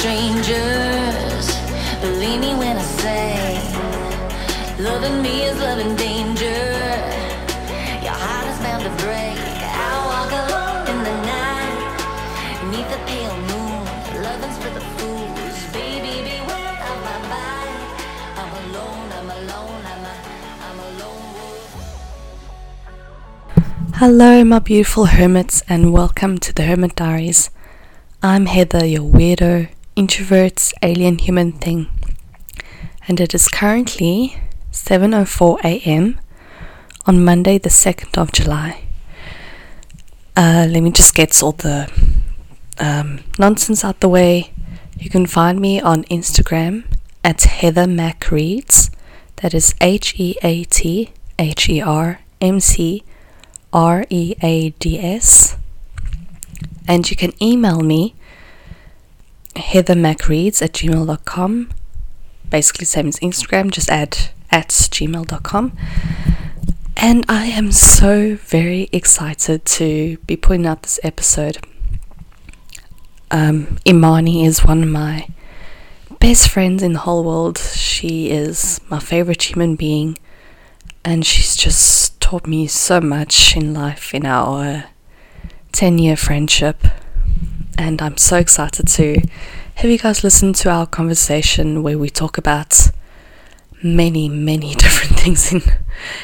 strangers. Believe me when I say, loving me is loving danger. Your heart is bound to break. I walk alone in the night, beneath the pale moon. Loving's for the fools. Baby, beware of my bite. I'm alone, I'm alone, I'm a, I'm a lone wolf. Hello, my beautiful hermits, and welcome to the Hermit Diaries. I'm Heather, your weirdo, introvert, alien human thing, and it is currently 7:04 a.m. on Monday, the 2nd of July. Uh, let me just get all the um, nonsense out the way. You can find me on Instagram at Heather Mac Reads. That is H E A T H E R M C R E A D S. And you can email me heathermacreads at gmail.com. Basically, same as Instagram, just add at gmail.com. And I am so very excited to be putting out this episode. Um, Imani is one of my best friends in the whole world. She is my favorite human being, and she's just taught me so much in life in our 10 year friendship. And I'm so excited to have you guys listen to our conversation where we talk about many, many different things in,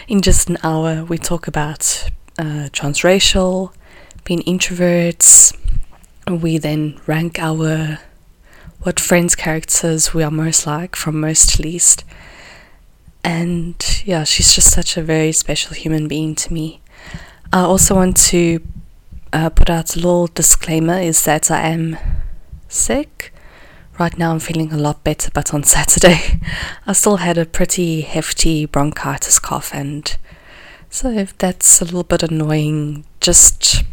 in just an hour. We talk about uh, transracial, being introverts. We then rank our what friends' characters we are most like from most to least. And yeah, she's just such a very special human being to me. I also want to uh, put out a little disclaimer is that I am sick. Right now I'm feeling a lot better, but on Saturday I still had a pretty hefty bronchitis cough and so if that's a little bit annoying, just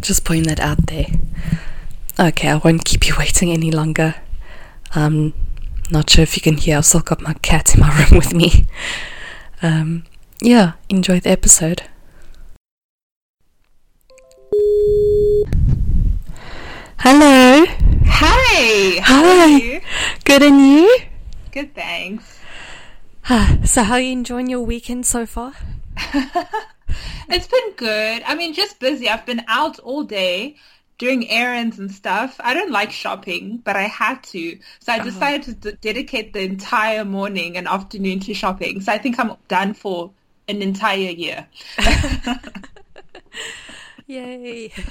just putting that out there. Okay, I won't keep you waiting any longer. Um not sure if you can hear, I've still got my cat in my room with me. Um yeah, enjoy the episode. Hello. Hi. How Hi. are you? Good and you? Good, thanks. Ah, so how are you enjoying your weekend so far? It's been good. I mean, just busy. I've been out all day doing errands and stuff. I don't like shopping, but I had to. So I decided to d- dedicate the entire morning and afternoon to shopping. So I think I'm done for an entire year. Yay.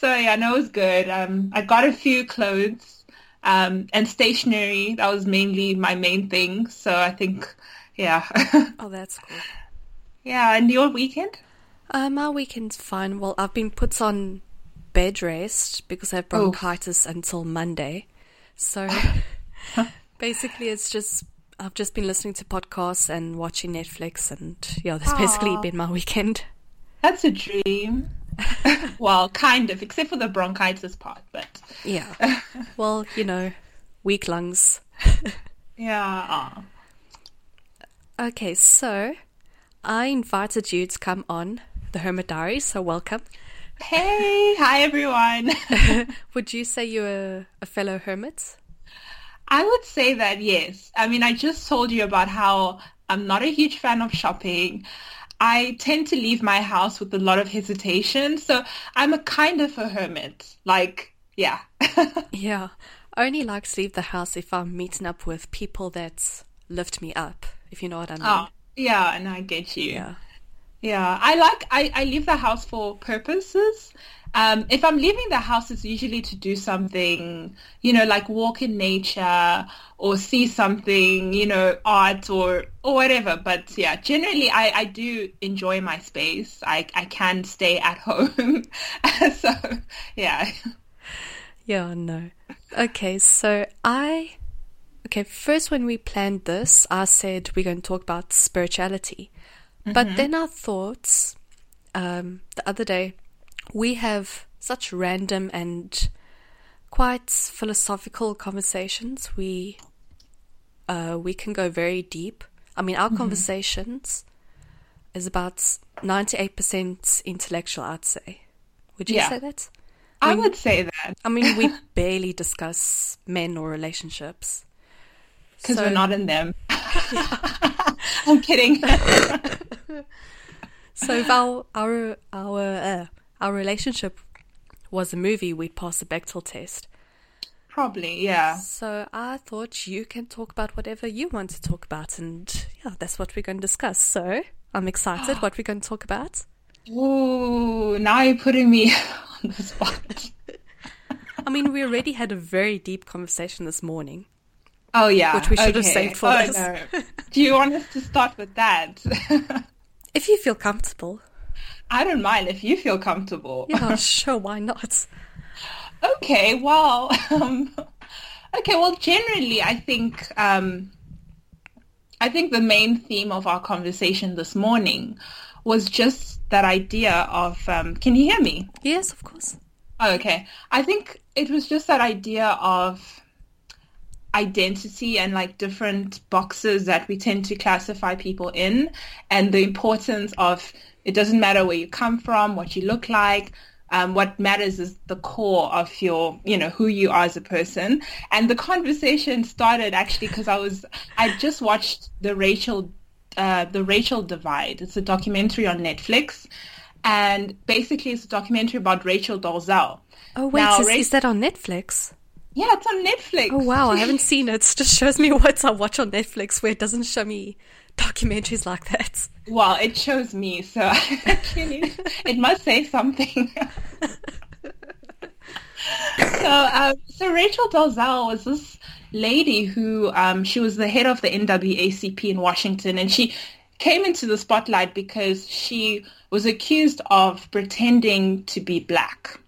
So yeah, no, it was good. Um, I got a few clothes um, and stationery. That was mainly my main thing. So I think, yeah. oh, that's cool. yeah, and your weekend? Uh, my weekend's fine. Well, I've been put on bed rest because I have Oh. bronchitis until Monday. So basically, it's just I've just been listening to podcasts and watching Netflix, and yeah, that's basically been my weekend. That's a dream. well, kind of, except for the bronchitis part, but Yeah. well, you know, weak lungs. yeah. Okay, so I invited you to come on the Hermit Diary, so welcome. Hey, hi everyone. Would you say you're a fellow hermit? I would say that yes. I mean, I just told you about how I'm not a huge fan of shopping. I tend to leave my house with a lot of hesitation, so I'm a kind of a hermit. Like, yeah. Yeah. I only like to leave the house if I'm meeting up with people that lift me up, if you know what I mean. oh, yeah, and I get you. Yeah. Yeah, I like I, I leave the house for purposes. Um, if I'm leaving the house, it's usually to do something, you know, like walk in nature or see something, you know, art or or whatever. But yeah, generally I, I do enjoy my space. I I can stay at home. so yeah. Yeah, no. Okay, so I. Okay, first when we planned this, I said we're going to talk about spirituality. But then our thoughts, um, the other day, we have such random and quite philosophical conversations. We uh, we can go very deep. I mean, our conversations is about ninety eight percent intellectual. I'd say. Would you Yeah. say that? I would say that I mean, we barely discuss men or relationships. Because So- we're not in them. I'm kidding. So if our our our uh, our relationship was a movie, we'd pass the Bechdel test. Probably, yeah. So I thought you can talk about whatever you want to talk about, and yeah, that's what we're going to discuss. So I'm excited. what we're going to talk about? Ooh, now you're putting me on the spot. I mean, we already had a very deep conversation this morning. Oh yeah, Which we should have okay. saved for oh, this. No. Do you want us to start with that? If you feel comfortable, I don't mind if you feel comfortable. yeah, sure, why not? Okay, well, um, okay, well, generally, I think um, I think the main theme of our conversation this morning was just that idea of. Um, can you hear me? Yes, of course. Oh, okay. I think it was just that idea of identity and like different boxes that we tend to classify people in and the importance of it doesn't matter where you come from, what you look like. Um, what matters is the core of your, you know, who you are as a person. And the conversation started actually because I was, I just watched the Rachel, uh, the Rachel Divide. It's a documentary on Netflix, and basically it's a documentary about Rachel Dolezal. Oh wait, Now, is, Ra- is that on Netflix? Yeah, it's on Netflix. Oh wow, I haven't seen it. It just shows me what I watch on Netflix, where it doesn't show me documentaries like that. Well, it shows me, so actually, it must say something. so, um, so Rachel Dolezal was this lady who um, she was the head of the NAACP in Washington, and she came into the spotlight because she was accused of pretending to be black.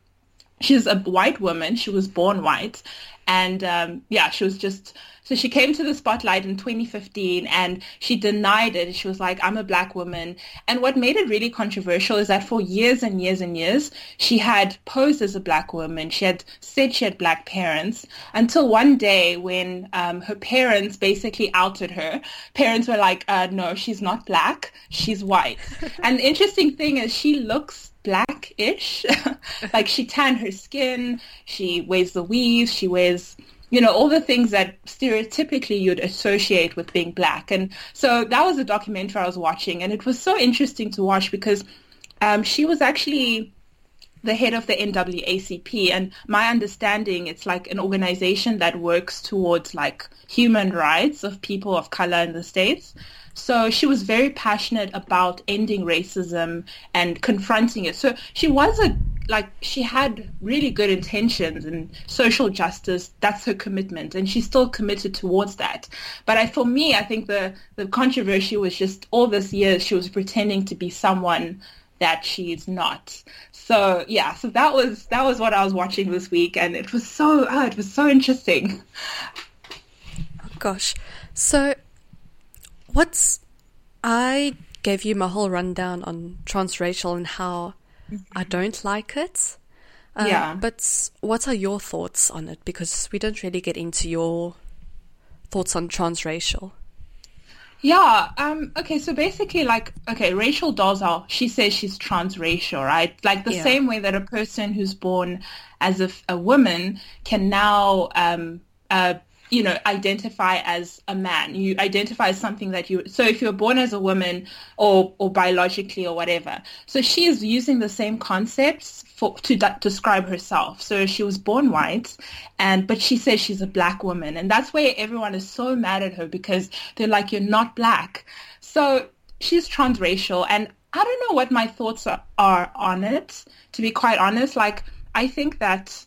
She's a white woman. She was born white, and um, yeah, she was just. So she came to the spotlight in 2015 and she denied it. She was like, I'm a black woman. And what made it really controversial is that for years and years and years, she had posed as a black woman. She had said she had black parents until one day when um, her parents basically outed her. Parents were like, uh, no, she's not black. She's white. and the interesting thing is she looks blackish. like she tanned her skin. She wears the weave. She wears you know, all the things that stereotypically you'd associate with being black. And so that was a documentary I was watching, and it was so interesting to watch because um, she was actually the head of the NAACP and my understanding, it's like an organization that works towards like human rights of people of color in the states. So she was very passionate about ending racism and confronting it. So she was a like she had really good intentions and social justice. That's her commitment, and she's still committed towards that. But I, for me, I think the the controversy was just all this year she was pretending to be someone that she is not. So yeah, so that was that was what I was watching this week, and it was so oh, it was so interesting. Oh gosh. So, what's. I gave you my whole rundown on transracial and how I don't like it. Uh, Yeah. But what are your thoughts on it? Because we don't really get into your thoughts on transracial. Yeah. Um. Okay. So basically, like, okay, Rachel Dolezal, she says she's transracial, right? Like the Yeah. same way that a person who's born as a, a woman can now, um, uh, you know, identify as a man. You identify as something that you. So if you're born as a woman, or or biologically or whatever, so she is using the same concepts for to de- describe herself. So she was born white, and but she says she's a black woman, and that's where everyone is so mad at her because they're like, you're not black. So she's transracial, and I don't know what my thoughts are, are on it. To be quite honest, like I think that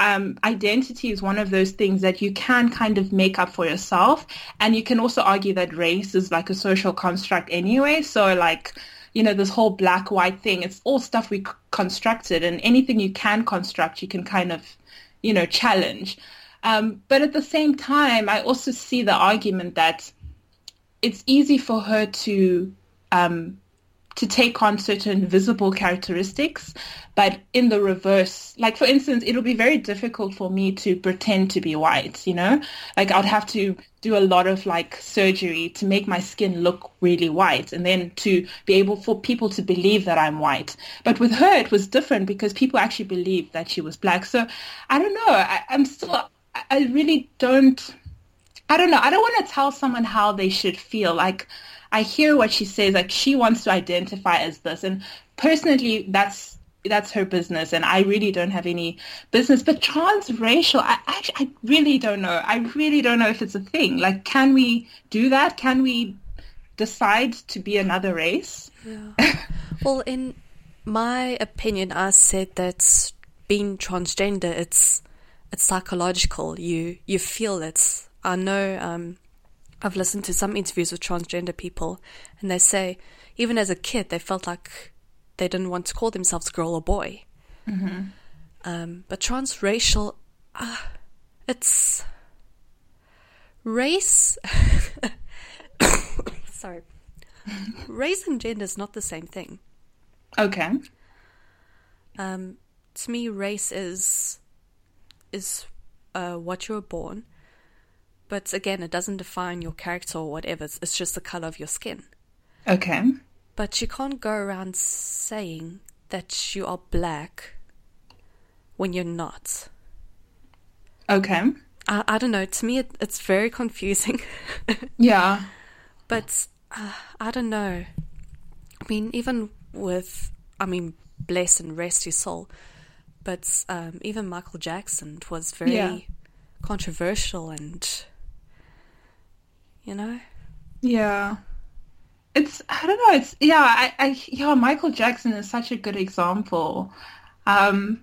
um, identity is one of those things that you can kind of make up for yourself. And you can also argue that race is like a social construct anyway. So like, you know, this whole black white thing, it's all stuff we constructed and anything you can construct, you can kind of, you know, challenge. Um, but at the same time, I also see the argument that it's easy for her to um, to take on certain visible characteristics, but in the reverse, like for instance, it'll be very difficult for me to pretend to be white, you know? Like I'd have to do a lot of like surgery to make my skin look really white and then to be able for people to believe that I'm white. But with her, it was different because people actually believed that she was black. So I don't know. I, I'm still, I really don't, I don't know. I don't want to tell someone how they should feel. Like, I hear what she says. Like she wants to identify as this, and personally, that's that's her business, and I really don't have any business. But transracial, I actually, I really don't know. I really don't know if it's a thing. Like, can we do that? Can we decide to be another race? Yeah. well, in my opinion, I said that being transgender, it's it's psychological. You you feel it. I know. Um, I've listened to some interviews with transgender people, and they say even as a kid they felt like they didn't want to call themselves girl or boy. Mm-hmm. Um, but transracial, uh, it's race. Sorry, race and gender is not the same thing. Okay. Um, to me, race is is uh, what you were born, but again, it doesn't define your character or whatever. It's, it's just the color of your skin. Okay. But you can't go around saying that you are black when you're not. Okay. I, I don't know. To me, it, it's very confusing. yeah. But uh, I don't know. I mean, even with, I mean, bless and rest his soul, but um, even Michael Jackson was very Yeah. controversial and, you know? Yeah. It's I don't know, it's yeah, I, I yeah, Michael Jackson is such a good example. Um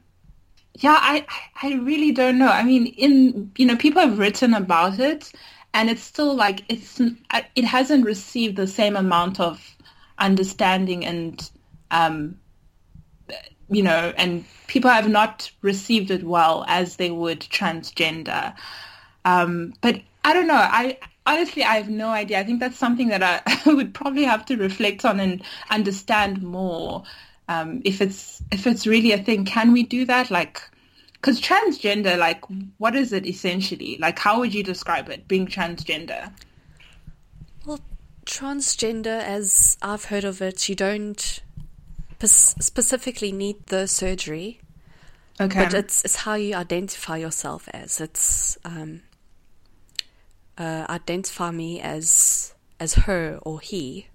yeah, I I really don't know. I mean, in you know, people have written about it and it's still like it's it hasn't received the same amount of understanding and um you know, and people have not received it well as they would transgender. Um, but I don't know. I honestly, I have no idea. I think that's something that I, I would probably have to reflect on and understand more. Um, if it's if it's really a thing, can we do that? Like, because transgender, like, what is it essentially? Like, how would you describe it? Being transgender? Well, transgender, as I've heard of it, you don't specifically need the surgery, Okay. but it's it's how you identify yourself as. It's um, uh, identify me as as her or he.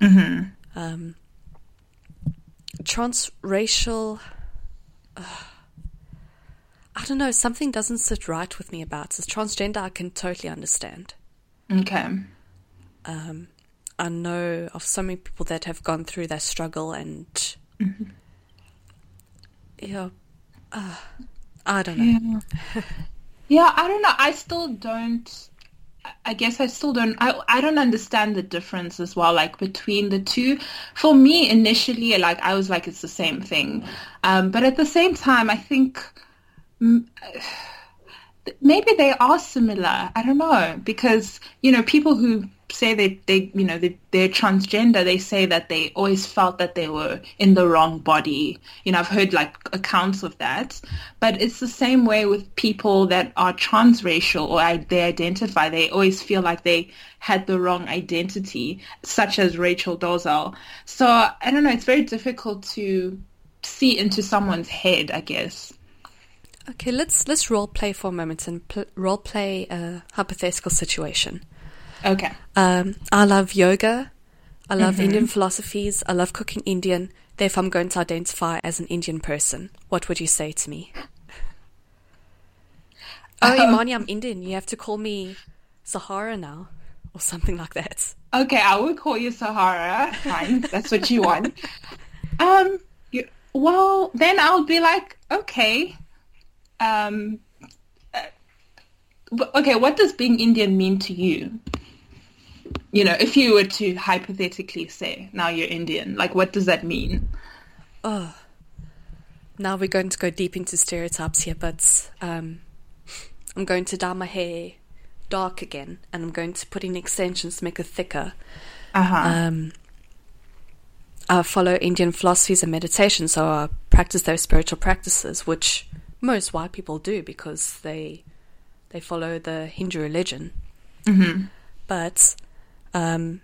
hmm Um, transracial. Uh, I don't know. Something doesn't sit right with me about this. Transgender, I can totally understand. Okay. um, I know of so many people that have gone through that struggle, and yeah, uh, I don't know. Yeah. yeah, I don't know. I still don't. I guess I still don't. I I don't understand the difference as well, like between the two. For me, initially, like I was like, it's the same thing, um, but at the same time, I think mm, maybe they are similar. I don't know because you know people who say they they you know they, they're transgender they say that they always felt that they were in the wrong body. You know i've heard like accounts of that. But it's the same way with people that are transracial or they identify. They always feel like they had the wrong identity such as rachel dolezal. So i don't know it's very difficult to see into someone's head i guess. Okay, let's let's role play for a moment and pl- role play a hypothetical situation. Okay Um, I love yoga. I love Indian philosophies. I love cooking Indian. Therefore, I'm going to identify as an Indian person. What would you say to me? Oh, Imani, I'm Indian. You have to call me Sahara now, or something like that. Okay, I will call you Sahara. Fine, that's what you want. Um, you, well, then I'll be like, okay. Um, uh, okay, what does being Indian mean to you? You know, if you were to hypothetically say, now you're Indian, like, what does that mean? Oh, now we're going to go deep into stereotypes here, but um, I'm going to dye my hair dark again, and I'm going to put in extensions to make it thicker. Uh huh. Um, uh, follow Indian philosophies and meditation, so I practice those spiritual practices, which most white people do because they they follow the Hindu religion. Mm-hmm. But um,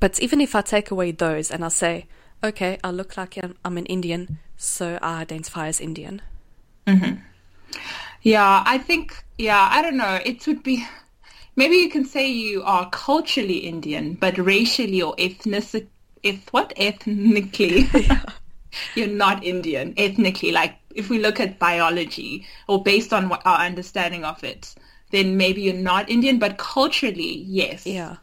but even if I take away those and I say, okay, I look like I'm, I'm an Indian, so I identify as Indian. Yeah, I think, yeah, I don't know. It would be, maybe you can say you are culturally Indian, but racially or ethnic, eth, what? Ethnically. You're not Indian, ethnically. Like, if we look at biology or based on what our understanding of it, then maybe you're not Indian, but culturally, yes. Yeah.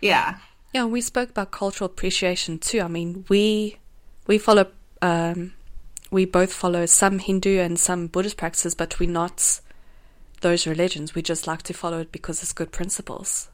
Yeah. Yeah, we spoke about cultural appreciation too. I mean, we we follow um, we both follow some Hindu and some Buddhist practices, but we're not those religions. We just like to follow it because it's good principles.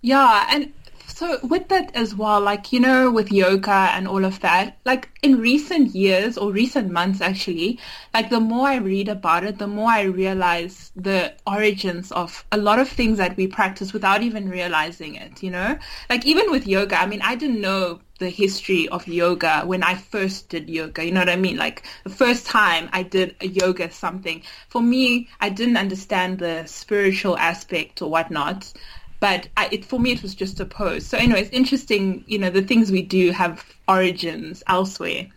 Yeah, and so with that as well, like, you know, with yoga and all of that, like in recent years or recent months actually, like the more I read about it, the more I realize the origins of a lot of things that we practice without even realizing it, you know? Like even with yoga, I mean, I didn't know the history of yoga when I first did yoga. You know what I mean? Like the first time I did a yoga something, for me, I didn't understand the spiritual aspect or whatnot. But I, it, for me, it was just a pose. So anyway, it's interesting, you know, the things we do have origins elsewhere.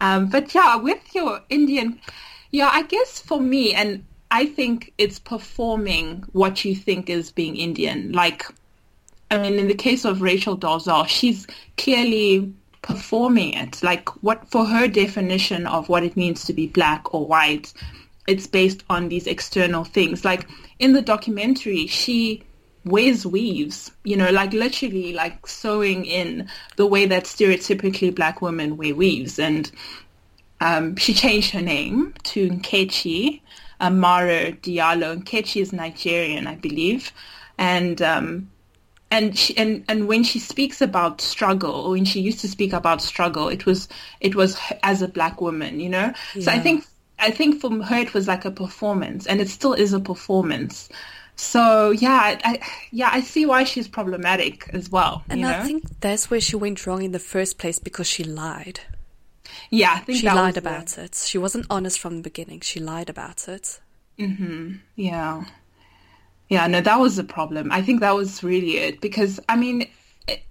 Um, but yeah, with your Indian, yeah, I guess for me, and I think it's performing what you think is being Indian. Like, I mean, in the case of Rachel Dolezal, she's clearly performing it. Like, what for her definition of what it means to be black or white, it's based on these external things. Like in the documentary, she wears weaves, you know, like literally like sewing in the way that stereotypically black women wear weaves. And um, she changed her name to Nkechi Amare Diallo. Nkechi is Nigerian, I believe. And um, and she, and and when she speaks about struggle, when she used to speak about struggle, it was it was as a black woman, you know. Yeah. So I think I think for her it was like a performance, and it still is a performance. So yeah, I, yeah, I see why she's problematic as well. And I know? think that's where she went wrong in the first place because she lied. Yeah, I think she lied about the... it. She wasn't honest from the beginning. She lied about it. Mm-hmm. Yeah. Yeah, no, that was the problem. I think that was really it because I mean,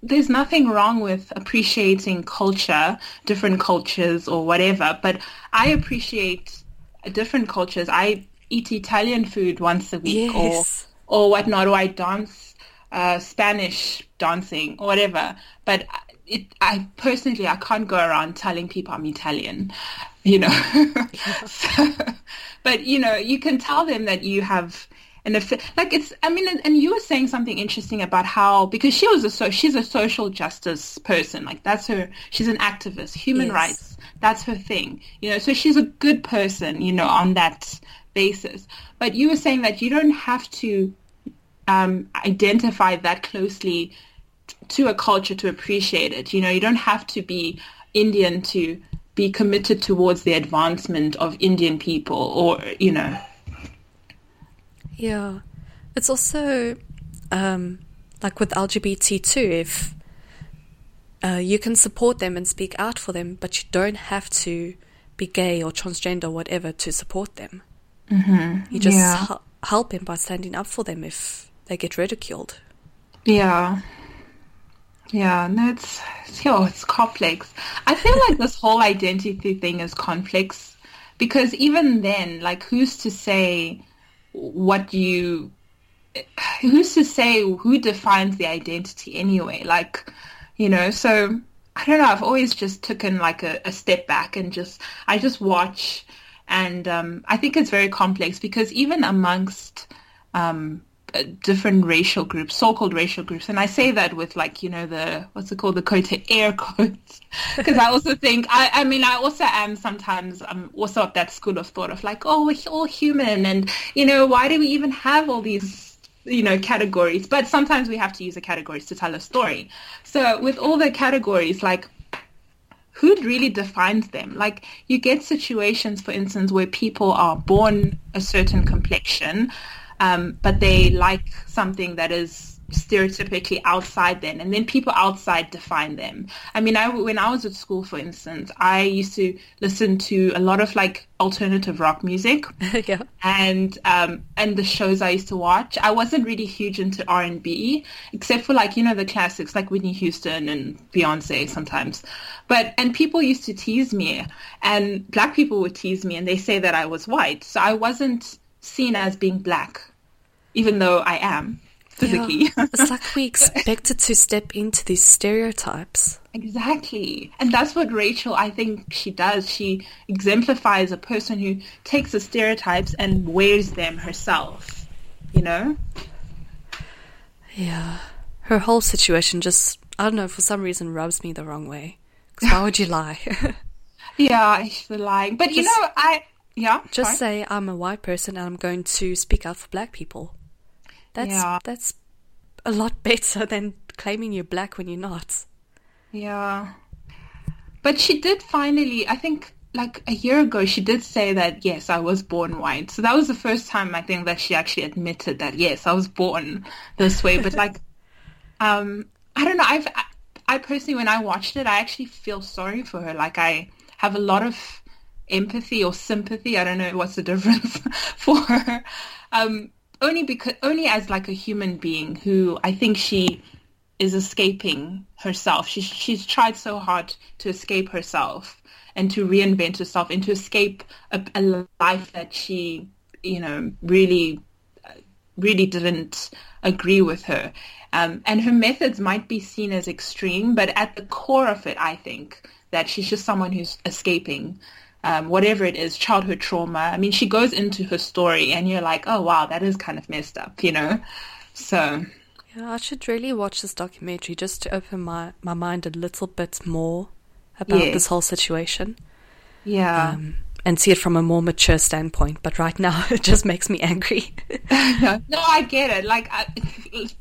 there's nothing wrong with appreciating culture, different cultures or whatever, but I appreciate different cultures. I eat Italian food once a week yes. or or whatnot, or I dance uh, Spanish dancing or whatever. But it, I personally, I can't go around telling people I'm Italian, you know. so, but you know, you can tell them that you have and if like it's i mean and, and, you were saying something interesting about how because she was a so she's a social justice person like that's her she's an activist human yes. rights that's her thing you know so she's a good person you know on that basis but you were saying that you don't have to um, identify that closely to a culture to appreciate it you know you don't have to be indian to be committed towards the advancement of indian people or you know yeah. It's also um, like with LGBT too, if uh, you can support them and speak out for them, but you don't have to be gay or transgender or whatever to support them. Mm-hmm. You just yeah. h- help them by standing up for them if they get ridiculed. Yeah. Yeah, no, it's, oh, it's complex. I feel like this whole identity thing is complex because even then, like, who's to say what you who's to say who defines the identity anyway like you know so i don't know i've always just taken like a, a step back and just i just watch and um, i think it's very complex because even amongst um, uh, different racial groups, so-called racial groups, and I say that with like you know the what's it called? The quote air quotes. Because I also think I I mean I also am sometimes I'm also of that school of thought of like oh we're all human and you know why do we even have all these you know categories? But sometimes we have to use the categories to tell a story. So with all the categories like who really defines them? Like you get situations, for instance, where people are born a certain complexion, um, but they like something that is stereotypically outside then and then people outside define them. I mean i when i was at school for instance i used to listen to a lot of like alternative rock music. Yeah. and um and the shows i used to watch i wasn't really huge into r&b except for like you know the classics like whitney houston and beyonce sometimes. But and people used to tease me and black people would tease me and they say that i was white. So i wasn't seen as being black even though i am physically. Yeah. it's like we expected to step into these stereotypes. Exactly. And that's what Rachel, I think she does. She exemplifies a person who takes the stereotypes and wears them herself, you know? Yeah. Her whole situation just, I don't know, for some reason rubs me the wrong way. Because why would you lie? yeah, she's lying. But just, you know, I, yeah. Just sorry. say I'm a white person and I'm going to speak out for black people. That's yeah. that's a lot better than claiming you're black when you're not. Yeah. But she did finally, I think like a year ago, she did say that, yes, I was born white. So that was the first time I think that she actually admitted that, yes, I was born this way. But like, um, I don't know. I've, I personally, when I watched it, I actually feel sorry for her. Like I have a lot of empathy or sympathy. I don't know what's the difference for her. Um, only because only as like a human being who I think she is escaping herself. She's she's tried so hard to escape herself and to reinvent herself and to escape a, a life that she you know really really didn't agree with her. Um, and her methods might be seen as extreme, but at the core of it, I think that she's just someone who's escaping um, whatever it is, childhood trauma. I mean, she goes into her story and you're like, oh, wow, that is kind of messed up, you know? So. Yeah, I should really watch this documentary just to open my, my mind a little bit more about this whole situation. Yeah. Um, and see it from a more mature standpoint. But right now, it just makes me angry. no, I get it. Like, I,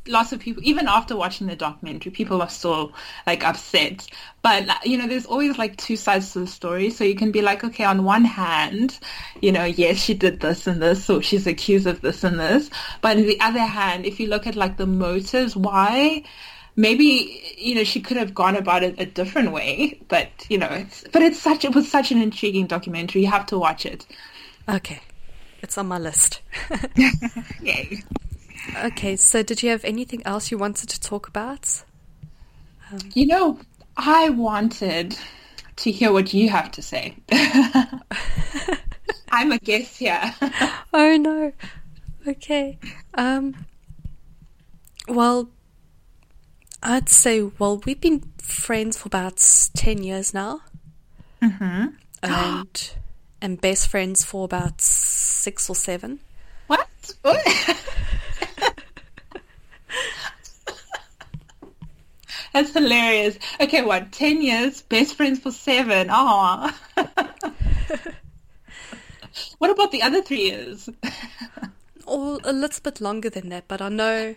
lots of people, even after watching the documentary, people are still like upset. But you know, there's always like two sides to the story. So you can be like, okay, on one hand, you know, yes, she did this and this, or she's accused of this and this. But on the other hand, if you look at like the motives, why? Maybe you know she could have gone about it a different way but you know it's, but it's such it was such an intriguing documentary. You have to watch it. Okay. It's on my list. Yay. Okay so did you have anything else you wanted to talk about? Um, you know i wanted to hear what you have to say. I'm a guest here. Oh no. Okay. Um well I'd say, well, we've been friends for about 10 years now. Mm-hmm. And, and best friends for about six or seven. What? That's hilarious. Okay, what? 10 years, best friends for seven. Oh. what about the other three years? or a little bit longer than that, but I know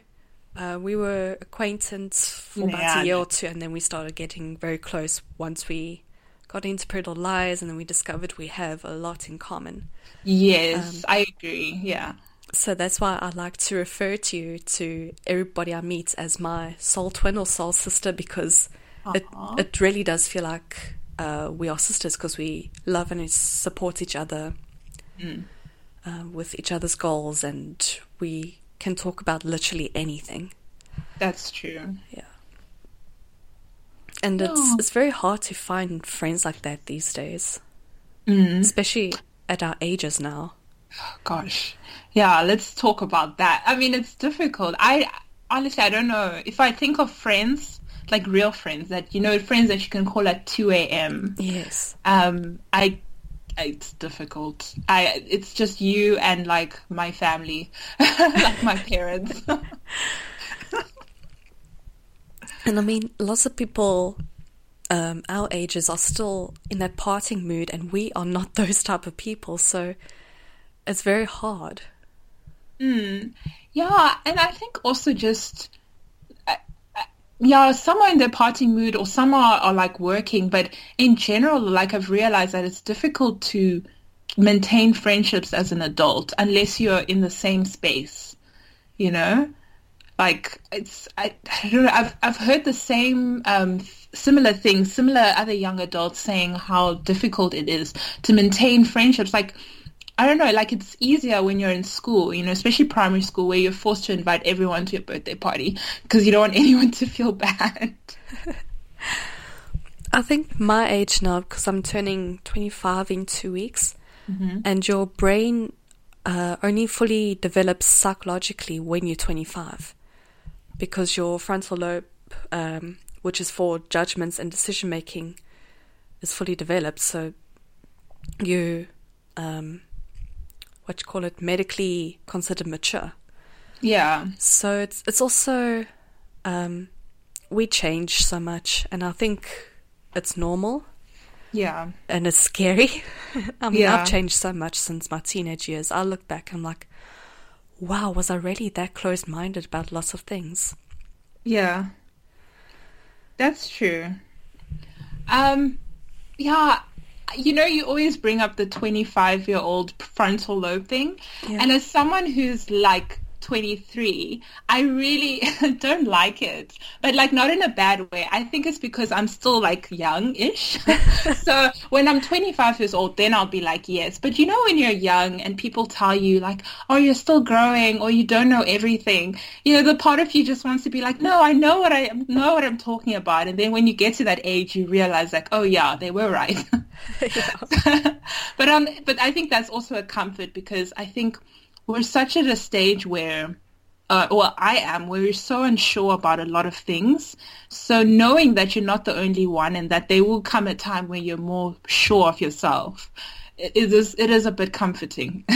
uh, we were acquaintance for yeah, about a year or two, and then we started getting very close once we got into Pretty Little Liars, and then we discovered we have a lot in common. Yes, um, I agree. Yeah. So that's why I like to refer to you to everybody I meet as my soul twin or soul sister because it it really does feel like uh, we are sisters because we love and support each other mm. uh, with each other's goals, and we can talk about literally anything. That's true. Yeah. And it's oh. it's very hard to find friends like that these days. Mm. Especially at our ages now. Gosh. Yeah, let's talk about that. I mean, it's difficult. I honestly I don't know. If I think of friends, like real friends that you know, friends that you can call at two AM. Yes. Um I it's difficult. I it's just you and like my family, like my parents. and I mean, lots of people um, our ages are still in that parting mood, and we are not those type of people. So it's very hard. Mm. Yeah, and I think also just yeah, some are in their party mood or some are, are like working, but in general, like I've realized that it's difficult to maintain friendships as an adult unless you're in the same space, you know? like it's I, I don't know I've I've heard the same um, similar things similar other young adults saying how difficult it is to maintain friendships like I don't know like it's easier when you're in school you know especially primary school where you're forced to invite everyone to your birthday party because you don't want anyone to feel bad I think my age now because I'm turning 25 in 2 weeks mm-hmm. and your brain uh, only fully develops psychologically when you're 25 because your frontal lobe, um, which is for judgments and decision making, is fully developed. So you, um, what you call it, medically considered mature. Yeah. So it's it's also um, we change so much, and I think it's normal. Yeah. And it's scary. I mean, Yeah. I've changed so much since my teenage years. I look back, I'm like, wow, was I really that closed minded about lots of things? Yeah. That's true. Um, yeah, you know, you always bring up the 25 year old frontal lobe thing. Yeah. And as someone who's like 23, I really don't like it. But like not in a bad way. I think it's because I'm still like young-ish. so when I'm 25 years old, then I'll be like, yes. But you know when you're young and people tell you like, oh, you're still growing or you don't know everything, you know, the part of you just wants to be like, no, I know what I know what I'm talking about. And then when you get to that age, you realize like, oh yeah, they were right. but um, but I think that's also a comfort because I think we're such at a stage where, uh, well, I am, where we're so unsure about a lot of things. So knowing that you're not the only one and that there will come a time where you're more sure of yourself, it is it is a bit comforting.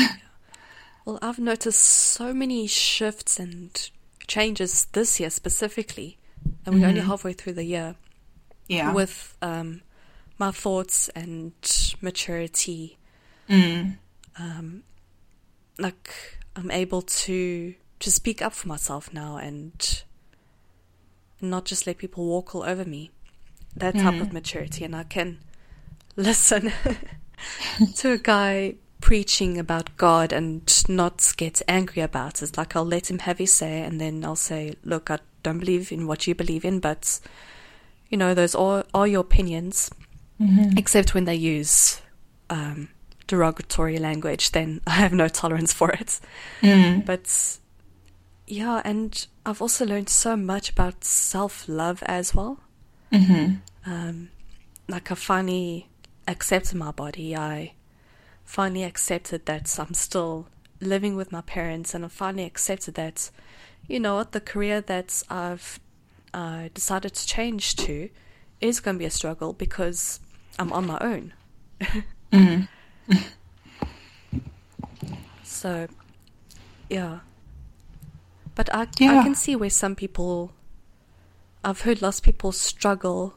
Well, I've noticed so many shifts and changes this year specifically, and we're only halfway through the year yeah. with um, my thoughts and maturity. Mm. Um, like I'm able to to speak up for myself now and not just let people walk all over me. That type of maturity, and I can listen to a guy preaching about God and not get angry about it. Like I'll let him have his say, and then I'll say, "Look, I don't believe in what you believe in, but you know, those are are your opinions." Except when they use um, derogatory language, then I have no tolerance for it. But yeah, and I've also learned so much about self love as well. Um, like I finally accepted my body. I finally accepted that I'm still living with my parents, and I finally accepted that, you know what, the career that I've uh, decided to change to is going to be a struggle because I'm on my own. so, yeah. But I, I can see where some people, I've heard lots of people struggle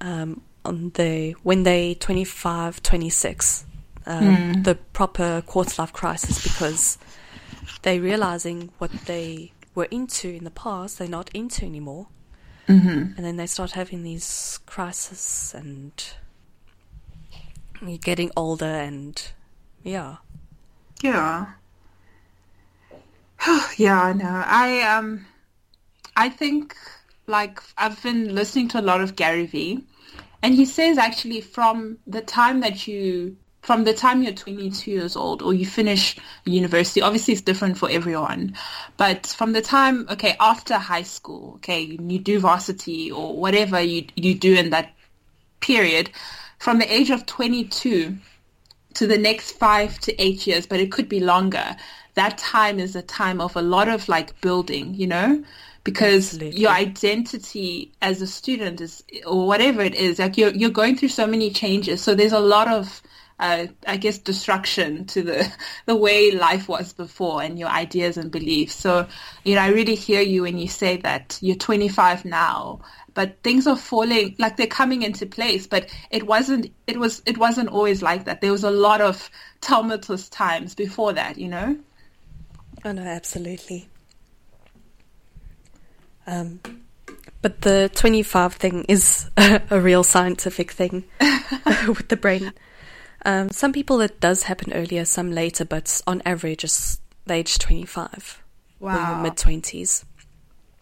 um, on the when they 25, 26, um, the proper quarter life crisis because they're realizing what they were into in the past, they're not into anymore. Mm-hmm. And then they start having these crises and you're getting older and yeah. Yeah. yeah, I know. I um I think like I've been listening to a lot of Gary Vee and he says actually from the time that you from the time you're 22 years old or you finish university, obviously it's different for everyone, but from the time, okay, after high school, okay, you, do varsity or whatever you, you do in that period, from the age of 22 to the next five to eight years, but it could be longer. That time is a time of a lot of like building, you know, because Absolutely. your identity as a student is, or whatever it is, like you're, you're going through so many changes. So there's a lot of, uh, I guess, destruction to the, the way life was before and your ideas and beliefs. So, you know, I really hear you when you say that you're 25 now, but things are falling, like they're coming into place, but it wasn't, it was, it wasn't always like that. There was a lot of tumultuous times before that, you know? Oh no, absolutely. Um, but the 25 thing is a, real scientific thing with the brain. Um, some people it does happen earlier, some later, but on average it's the age 25 or Wow. mid 20s.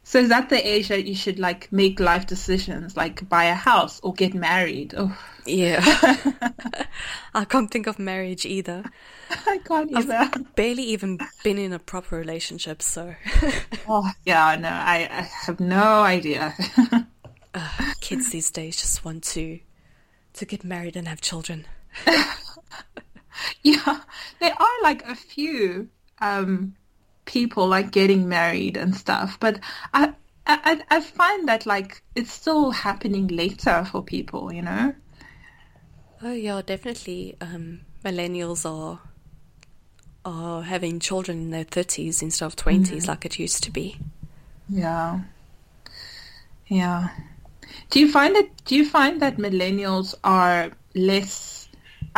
So is that the age that you should like make life decisions, like buy a house or get married? Oh, Yeah. I can't think of marriage either. I can't either. I've barely even been in a proper relationship, so Oh, yeah, no, I, I have no idea. kids these days just want to to get married and have children. yeah, there are like a few um, people like getting married and stuff, but I, I I find that like it's still happening later for people, you know. Oh yeah, definitely. Um, millennials are are having children in their thirties instead of 20s like it used to be. Yeah. Yeah. Do you find that? do you find that millennials are less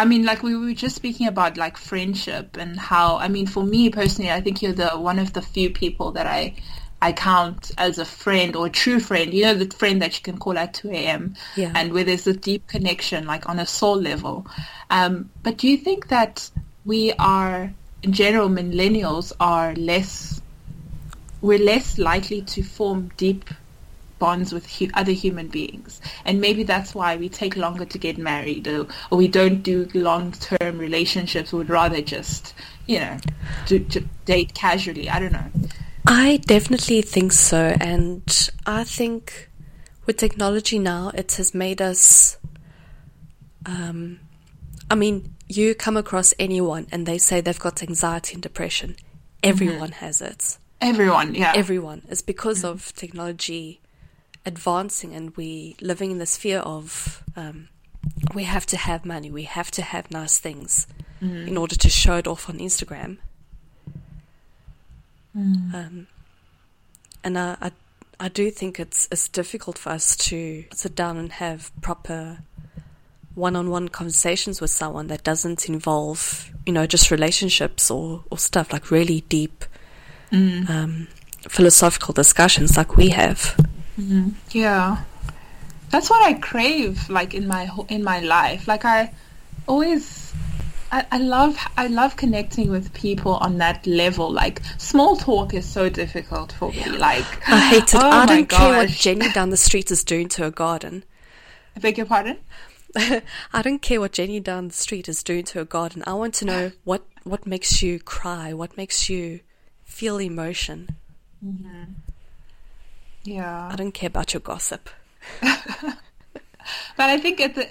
I mean like we were just speaking about like friendship and how I mean for me personally I think you're the one of the few people that I I count as a friend or a true friend, you know, the friend that you can call at 2 a.m. Yeah. and where there's a deep connection, like on a soul level. Um, but do you think that we are, in general, millennials are less, we're less likely to form deep bonds with hu- other human beings. And maybe that's why we take longer to get married or, or we don't do long-term relationships. We'd rather just, you know, do, to date casually. I don't know. I definitely think so, and I think with technology now, it has made us. Um, I mean, you come across anyone and they say they've got anxiety and depression. Everyone has it. Everyone, yeah. Everyone. It's because of technology advancing and we living in this fear of um, we have to have money, we have to have nice things in order to show it off on Instagram. Um, and I, I, I do think it's it's difficult for us to sit down and have proper one-on-one conversations with someone that doesn't involve, you know, just relationships or, or stuff like really deep um, philosophical discussions like we have. Mm-hmm. Yeah, that's what I crave. Like in my whole- in my life, like I always, I, I love I love connecting with people on that level. Like small talk is so difficult for me. Like I hate it. Oh I don't care what. Jenny down the street is doing to her garden. I beg your pardon. I don't care what Jenny down the street is doing to her garden. I want to know what, what makes you cry, what makes you feel emotion. Mm-hmm. Yeah, I don't care about your gossip. but I think it's a,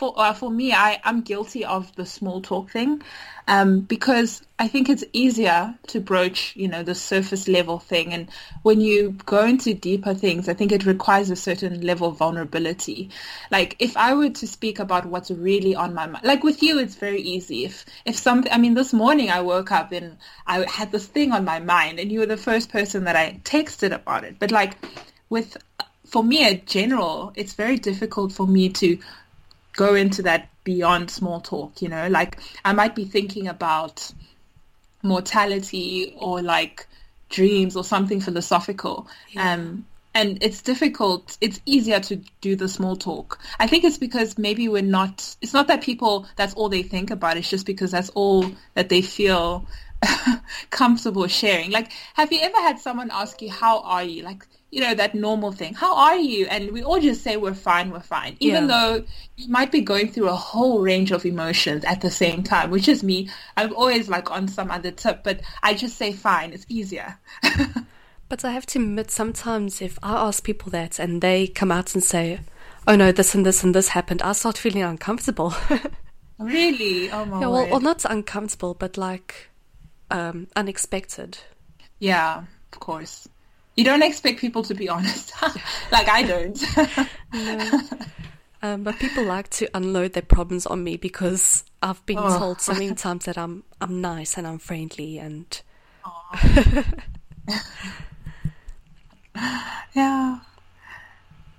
for uh, for me, I I'm guilty of the small talk thing, um, because I think it's easier to broach, you know, the surface level thing, and when you go into deeper things, I think it requires a certain level of vulnerability. Like if I were to speak about what's really on my mind, like with you, it's very easy. If if something, I mean, this morning I woke up and I had this thing on my mind, and you were the first person that I texted about it. But like with for me in general, it's very difficult for me to go into that beyond small talk, you know, like I might be thinking about mortality or like dreams or something philosophical. Um, and it's difficult. It's easier to do the small talk. I think it's because maybe we're not, it's not that people, that's all they think about. It's just because that's all that they feel comfortable sharing. Like, have you ever had someone ask you, how are you? Like, you know, that normal thing. How are you? And we all just say we're fine, we're fine. Even Yeah. though you might be going through a whole range of emotions at the same time, which is me. I'm always like on some other tip, but I just say fine. It's easier. But I have to admit, sometimes if I ask people that and they come out and say, oh no, this and this and this happened, I start feeling uncomfortable. really? Oh my yeah, well, or not uncomfortable, but like um, unexpected. Yeah, of course. You don't expect people to be honest. like I don't. Um, but people like to unload their problems on me because I've been Oh. told so many times that I'm I'm nice and I'm friendly and yeah.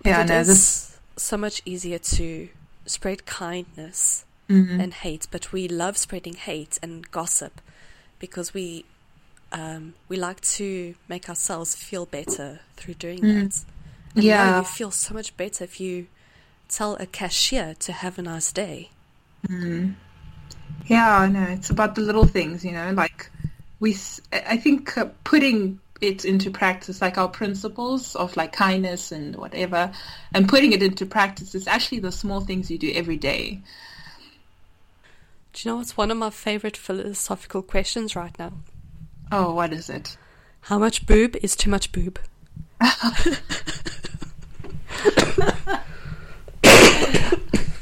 But Yeah, it no, is this so much easier to spread kindness Mm-hmm. than hate, but we love spreading hate and gossip because we um, we like to make ourselves feel better through doing that. And Mm. Yeah. you feel so much better if you tell a cashier to have a nice day. Yeah, I know. It's about the little things, you know, like we, I think uh, putting it into practice, like our principles of like kindness and whatever, and putting it into practice. is actually the small things you do every day. Do you know what's one of my favorite philosophical questions right now? Oh, what is it? How much boob is too much boob?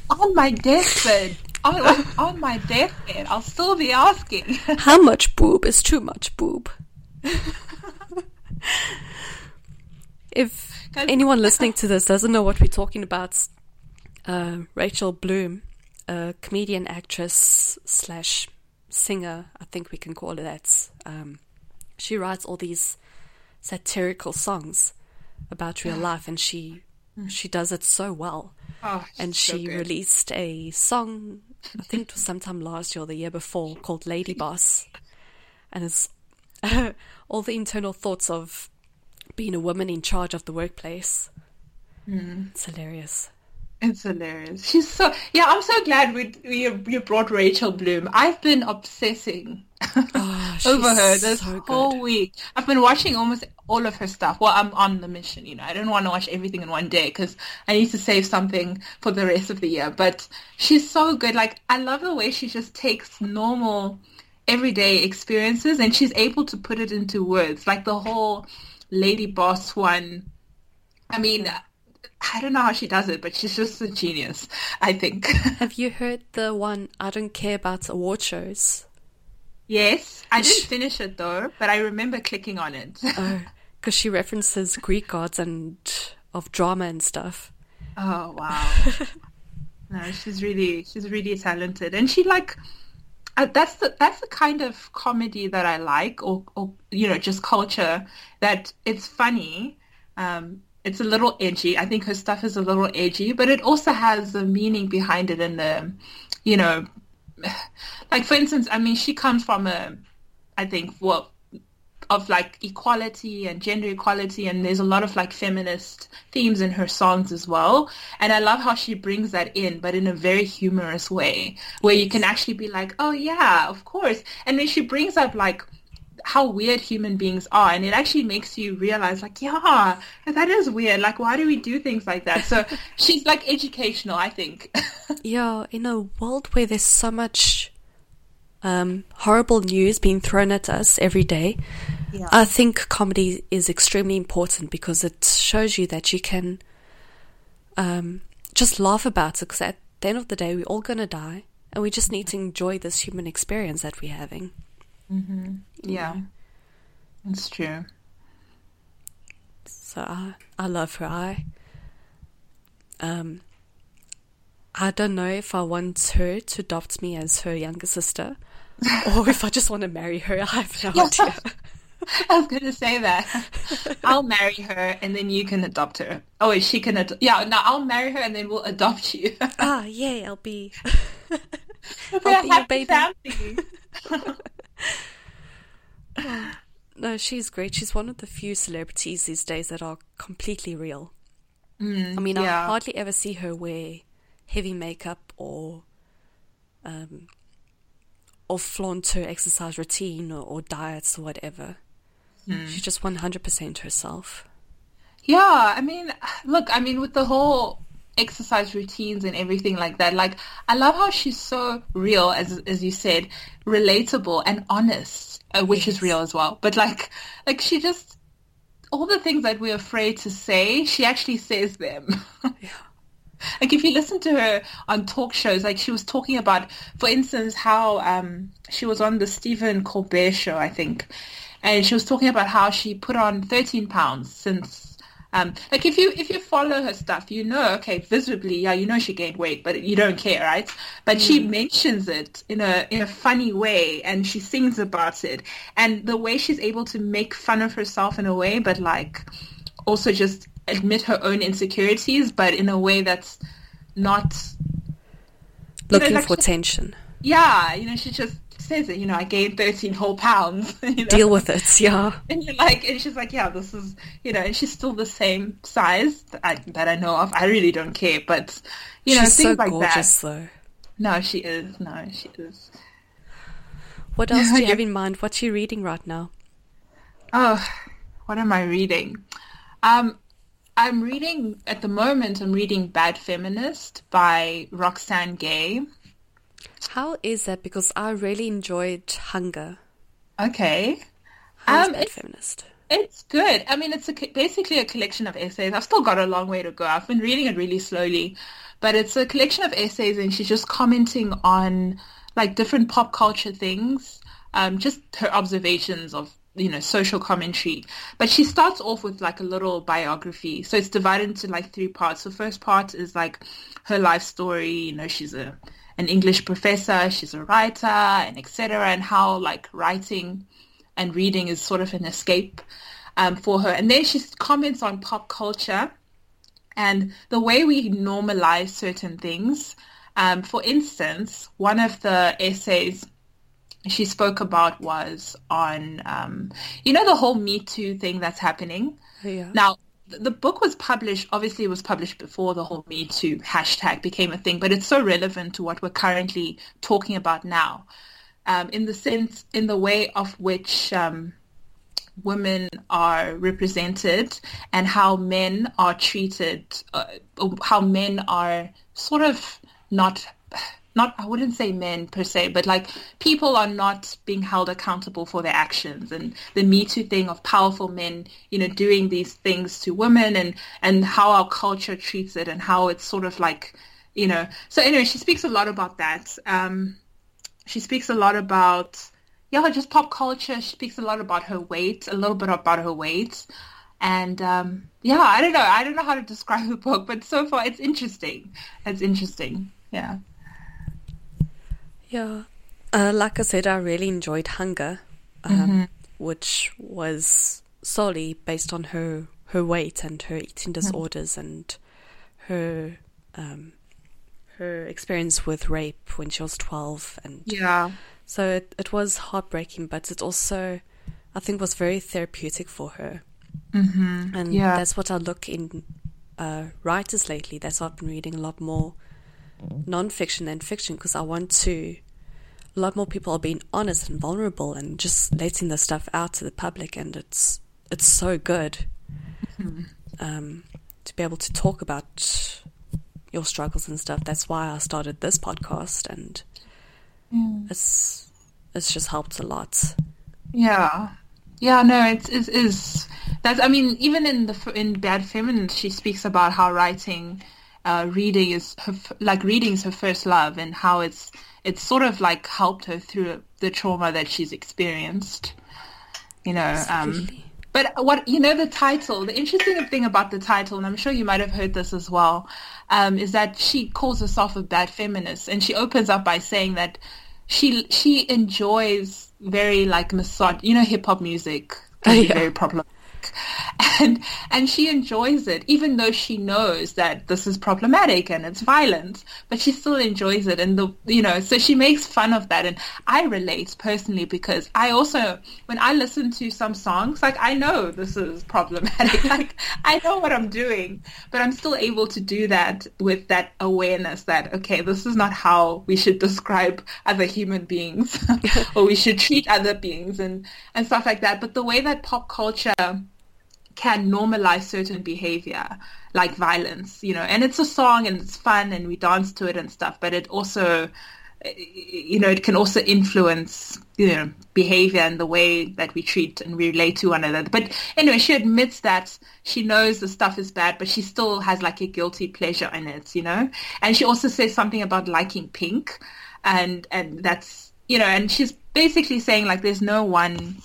on my deathbed, on, on my deathbed, I'll still be asking. How much boob is too much boob? if anyone listening to this doesn't know what we're talking about, uh, Rachel Bloom, a comedian, actress slash singer, I think we can call her that. Um, she writes all these satirical songs about real life, and she she does it so well. Oh, and she good. released a song, I think it was sometime last year or the year before, called Lady Boss, and it's all the internal thoughts of being a woman in charge of the workplace. It's hilarious. It's hilarious. She's so yeah. I'm so glad we we you brought Rachel Bloom. I've been obsessing Oh, over her this so whole week. I've been watching almost all of her stuff. Well, I'm on the mission, you know. I don't want to watch everything in one day because I need to save something for the rest of the year. But she's so good. Like I love the way she just takes normal, everyday experiences and she's able to put it into words. Like the whole lady boss one. I mean. I don't know how she does it, but she's just a genius, I think. Have you heard the one I don't care about award shows? yes, I didn't finish it though, but I remember clicking on it. Oh, because she references Greek gods and of drama and stuff. Oh wow! no, she's really she's really talented, and she like uh, that's the that's the kind of comedy that I like, or or you know just culture that it's funny. Um, it's a little edgy. I think her stuff is a little edgy, but it also has the meaning behind it, and the you know, like for instance, I mean, she comes from a, I think well of like equality and gender equality and there's a lot of like feminist themes in her songs as well. And i love how she brings that in but in a very humorous way where you can actually be like oh yeah of course. And then she brings up like how weird human beings are and it actually makes you realize like yeah that is weird like why do we do things like that so she's like educational i think Yeah, in a world where there's so much um, horrible news being thrown at us every day, Yeah. I think comedy is extremely important because it shows you that you can um, just laugh about it. Because at the end of the day, we're all going to die, and we just need to enjoy this human experience that we're having. Yeah it's true So I, I love her. I, um, I don't know if I want her to adopt me as her younger sister, or if I just want to marry her. I have no idea. I was going to say that. I'll marry her and then you can adopt her. Oh, she can adopt. Yeah, no, I'll marry her and then we'll adopt you. ah, yay! I'll be. I'll a be your baby. No, she's great. She's one of the few celebrities these days that are completely real. I mean, I hardly ever see her wear heavy makeup or, um, or flaunt her exercise routine or, or diets or whatever. She's just one hundred percent herself. Yeah, I mean, look, I mean, with the whole exercise routines and everything like that, like, I love how she's so real, as as you said, relatable and honest, uh, which is real as well. But like, like she just all the things that we're afraid to say, she actually says them. yeah. Like if you listen to her on talk shows, like she was talking about, for instance, how um, she was on the Stephen Colbert show, I think, and she was talking about how she put on 13 pounds since, um, like if you if you follow her stuff, you know, okay, visibly, yeah, you know she gained weight, but you don't care, right? But she mentions it in a in a funny way, and she sings about it, and the way she's able to make fun of herself in a way, but like also just admit her own insecurities, but in a way that's not Looking like for she- attention. yeah, you know, she just says it, you know, I gained 13 whole pounds. You know? Deal with it, yeah. And you're like, and she's like, yeah, this is, you know, and she's still the same size that I, that I know of. I really don't care, but, you know, She's things so like gorgeous, that. though. No, she is. No, she is. What else do you have in mind? What are you reading right now? Oh, what am I reading? Um, I'm reading at the moment. I'm reading Bad Feminist by Roxane Gay. How is that? Because I really enjoyed Hunger. Okay. Um, it's- Feminist? It's good. I mean, it's a, basically a collection of essays. I've still got a long way to go. I've been reading it really slowly, but it's a collection of essays, and she's just commenting on like different pop culture things, um, just her observations of you know social commentary. But she starts off with like a little biography, so it's divided into like three parts. The first part is like her life story. You know, she's a an English professor, she's a writer, and etc. And how like writing and reading is sort of an escape um, for her. And then she comments on pop culture and the way we normalize certain things. Um, for instance, one of the essays she spoke about was on, um, you know, the whole Me Too thing that's happening. Yeah. Now, the book was published, obviously it was published before the whole Me Too hashtag became a thing, but it's so relevant to what we're currently talking about now. Um, in the sense, in the way of which um, women are represented and how men are treated, uh, how men are sort of not, not, I wouldn't say men per se, but like people are not being held accountable for their actions and the Me Too thing of powerful men, you know, doing these things to women and, and how our culture treats it and how it's sort of like, you know, so anyway, she speaks a lot about that. Um, she speaks a lot about yeah just pop culture. She speaks a lot about her weight a little bit about her weight. And um, yeah i don't know. I don't know how to describe the book but so far it's interesting. It's interesting. Yeah Yeah. Uh, like I said, I really enjoyed Hunger, um, which was solely based on her her weight and her eating disorders and her um, her experience with rape when she was twelve, and yeah so it, it was heartbreaking, but it also I think was very therapeutic for her, mm-hmm. and Yeah. that's what I look in uh, writers lately. That's what I've been reading a lot more non-fiction than fiction because I want to. A lot more people are being honest and vulnerable and just letting the stuff out to the public, and it's it's so good um, to be able to talk about your struggles and stuff. That's why I started this podcast, and it's it's just helped a lot. Yeah, yeah, no, it's it is that's. I mean, even in the in Bad Feminist, she speaks about how writing, uh, reading is her f- like reading is her first love, and how it's it's sort of like helped her through the trauma that she's experienced. You know, um, but what you know, the title. The interesting thing about the title, and I'm sure you might have heard this as well, um, is that she calls herself a bad feminist, and she opens up by saying that she she enjoys very like misog, you know, hip hop music Yeah. very problematic, and and she enjoys it, even though she knows that this is problematic and it's violent, but she still enjoys it, and the you know, so she makes fun of that, and I relate personally because I also when I listen to some songs, like I know this is problematic, like I know what I'm doing, but I'm still able to do that with that awareness that okay, this is not how we should describe other human beings, or we should treat other beings, and and stuff like that. But the way that pop culture can normalize certain behavior like violence, you know, and it's a song and it's fun and we dance to it and stuff, but it also, you know, it can also influence, you know, behavior and the way that we treat and relate to one another. But anyway, she admits that she knows the stuff is bad, but she still has like a guilty pleasure in it, you know, and she also says something about liking pink and, and that's, you know, and she's basically saying like there's no one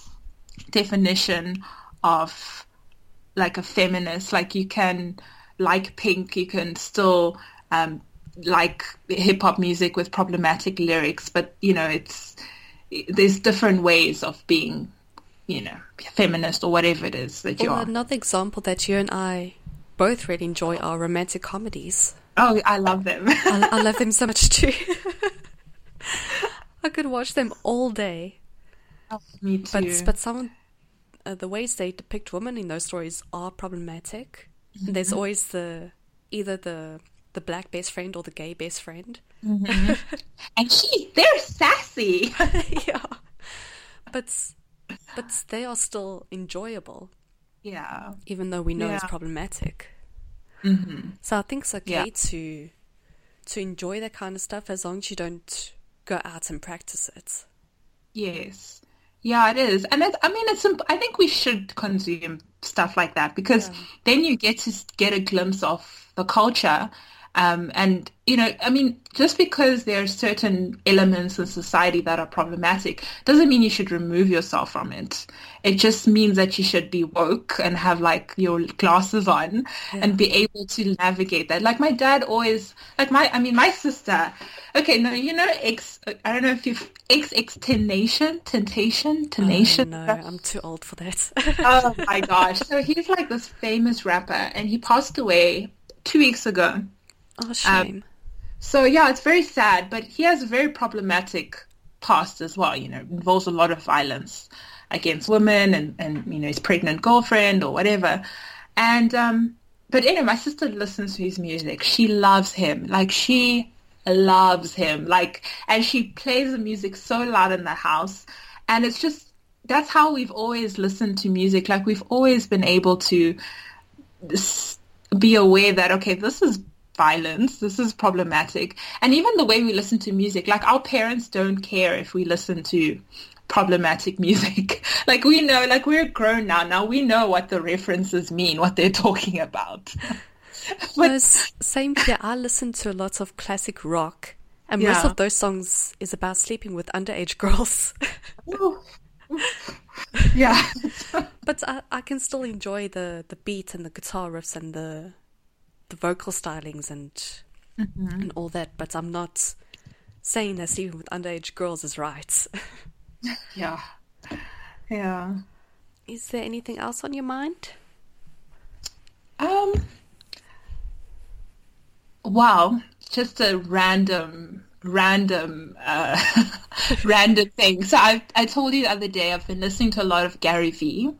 definition of like a feminist. Like you can like pink, you can still um, like hip hop music with problematic lyrics, but you know it's there's different ways of being, you know, feminist or whatever it is that you Well, are. another example that you and I both really enjoy are romantic comedies. Oh, I love them. I, I love them so much too. I could watch them all day. Me too. But but some uh, the ways they depict women in those stories are problematic. There's Mm-hmm. always the either the the black best friend or the gay best friend. and she, they're sassy. yeah, but but they are still enjoyable. Yeah. even though we know it's Yeah. problematic. hmm So I think it's okay Yeah. to to enjoy that kind of stuff as long as you don't go out and practice it. Yes. Yeah, it is. And it's, I mean, it's, I think we should consume stuff like that because then you get to get a glimpse of the culture. Um, and, you know, I mean, just because there are certain elements in society that are problematic doesn't mean you should remove yourself from it. It just means that you should be woke and have like your glasses on and be able to navigate that. Like my dad always, like my, I mean, my sister, okay, no, you know, X, I don't know if you've, XX Tenation, Temptation, Oh, Tenation. no, I'm too old for that. oh my gosh. So he's like this famous rapper and he passed away two weeks ago. Oh, shame. So yeah, it's very sad, but he has a very problematic past as well, you know, involves a lot of violence against women and, and you know, his pregnant girlfriend or whatever. And um but anyway, my sister listens to his music. She loves him. Like she loves him. Like and she plays the music so loud in the house. And it's just that's how we've always listened to music. Like we've always been able to be aware that okay, this is violence, this is problematic, and even the way we listen to music, like our parents don't care if we listen to problematic music. like we know, like we're grown now. Now we know what the references mean, what they're talking about. No, s- same here. I listen to a lot of classic rock, and most of those songs is about sleeping with underage girls. yeah, but I, I can still enjoy the, the beat and the guitar riffs and the the vocal stylings and and all that. But I'm not saying that sleeping with underage girls is right. yeah, yeah. is there anything else on your mind? Um. Wow, just a random, random, uh, random thing. So I, I told you the other day I've been listening to a lot of Gary Vee,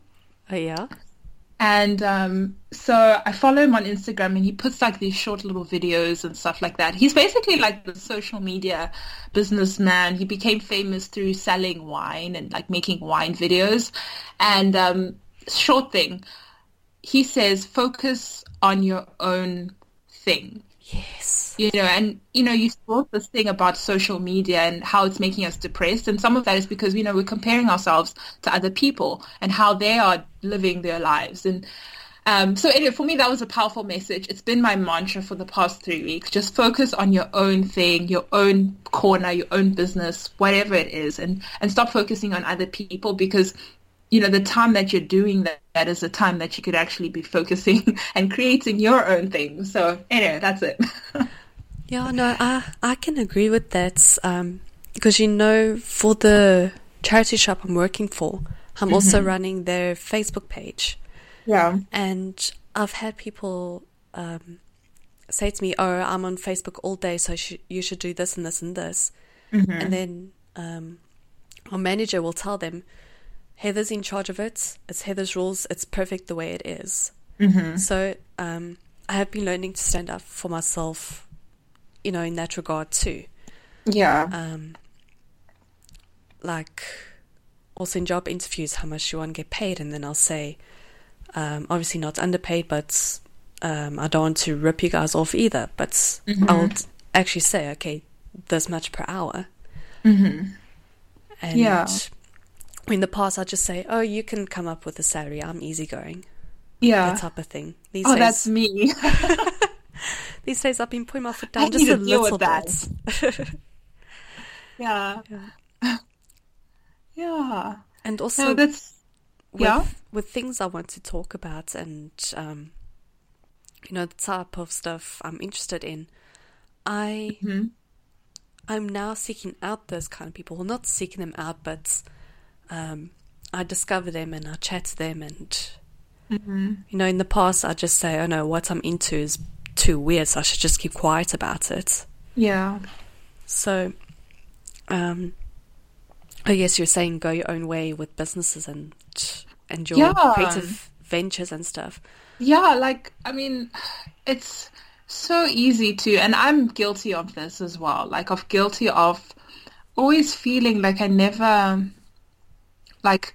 Oh yeah. And um, so I follow him on Instagram, and he puts like these short little videos and stuff like that. He's basically like the social media businessman. He became famous through selling wine and like making wine videos, and um, short thing. He says focus on your own thing Yes. You know, and you know, you spoke this thing about social media and how it's making us depressed, and some of that is because you know we're comparing ourselves to other people and how they are living their lives, and um, so anyway, for me that was a powerful message. It's been my mantra for the past three weeks. Just focus on your own thing, your own corner, your own business, whatever it is, and and stop focusing on other people because you know, the time that you're doing that, that is the time that you could actually be focusing and creating your own thing. So anyway, that's it. Yeah, no, I I can agree with that. Um, because you know, for the charity shop I'm working for, I'm also running their Facebook page, yeah. and I've had people um, say to me, "Oh, I'm on Facebook all day, so sh- you should do this and this and this," and then um, our manager will tell them, "Heather's in charge of it. It's Heather's rules. It's perfect the way it is." So um, I have been learning to stand up for myself, you know, in that regard too. Yeah. Um, like also in job interviews, how much you want to get paid, and then I'll say, um, obviously not underpaid, but um, I don't want to rip you guys off either. But I'll actually say, okay, this much per hour. Mm-hmm. And Yeah. in the past, I just say, oh, you can come up with a salary. I'm easygoing. yeah. That type of thing. These Oh, days, that's me. these days I've been putting my foot I down just need a little bit. yeah. Yeah. And also, No, that's with, yeah. with things I want to talk about and um, you know the type of stuff I'm interested in, I Mm-hmm. I'm now seeking out those kind of people. Well, not seeking them out, but um, I discover them and I chat to them. And Mm-hmm. you know, in the past, I just say, "Oh no, what I'm into is too weird, so I should just keep quiet about it." Yeah. So, um, I guess you're saying go your own way with businesses and and your Yeah. creative ventures and stuff. Yeah, like I mean, it's so easy to, and I'm guilty of this as well. Like, of guilty of always feeling like I never, like,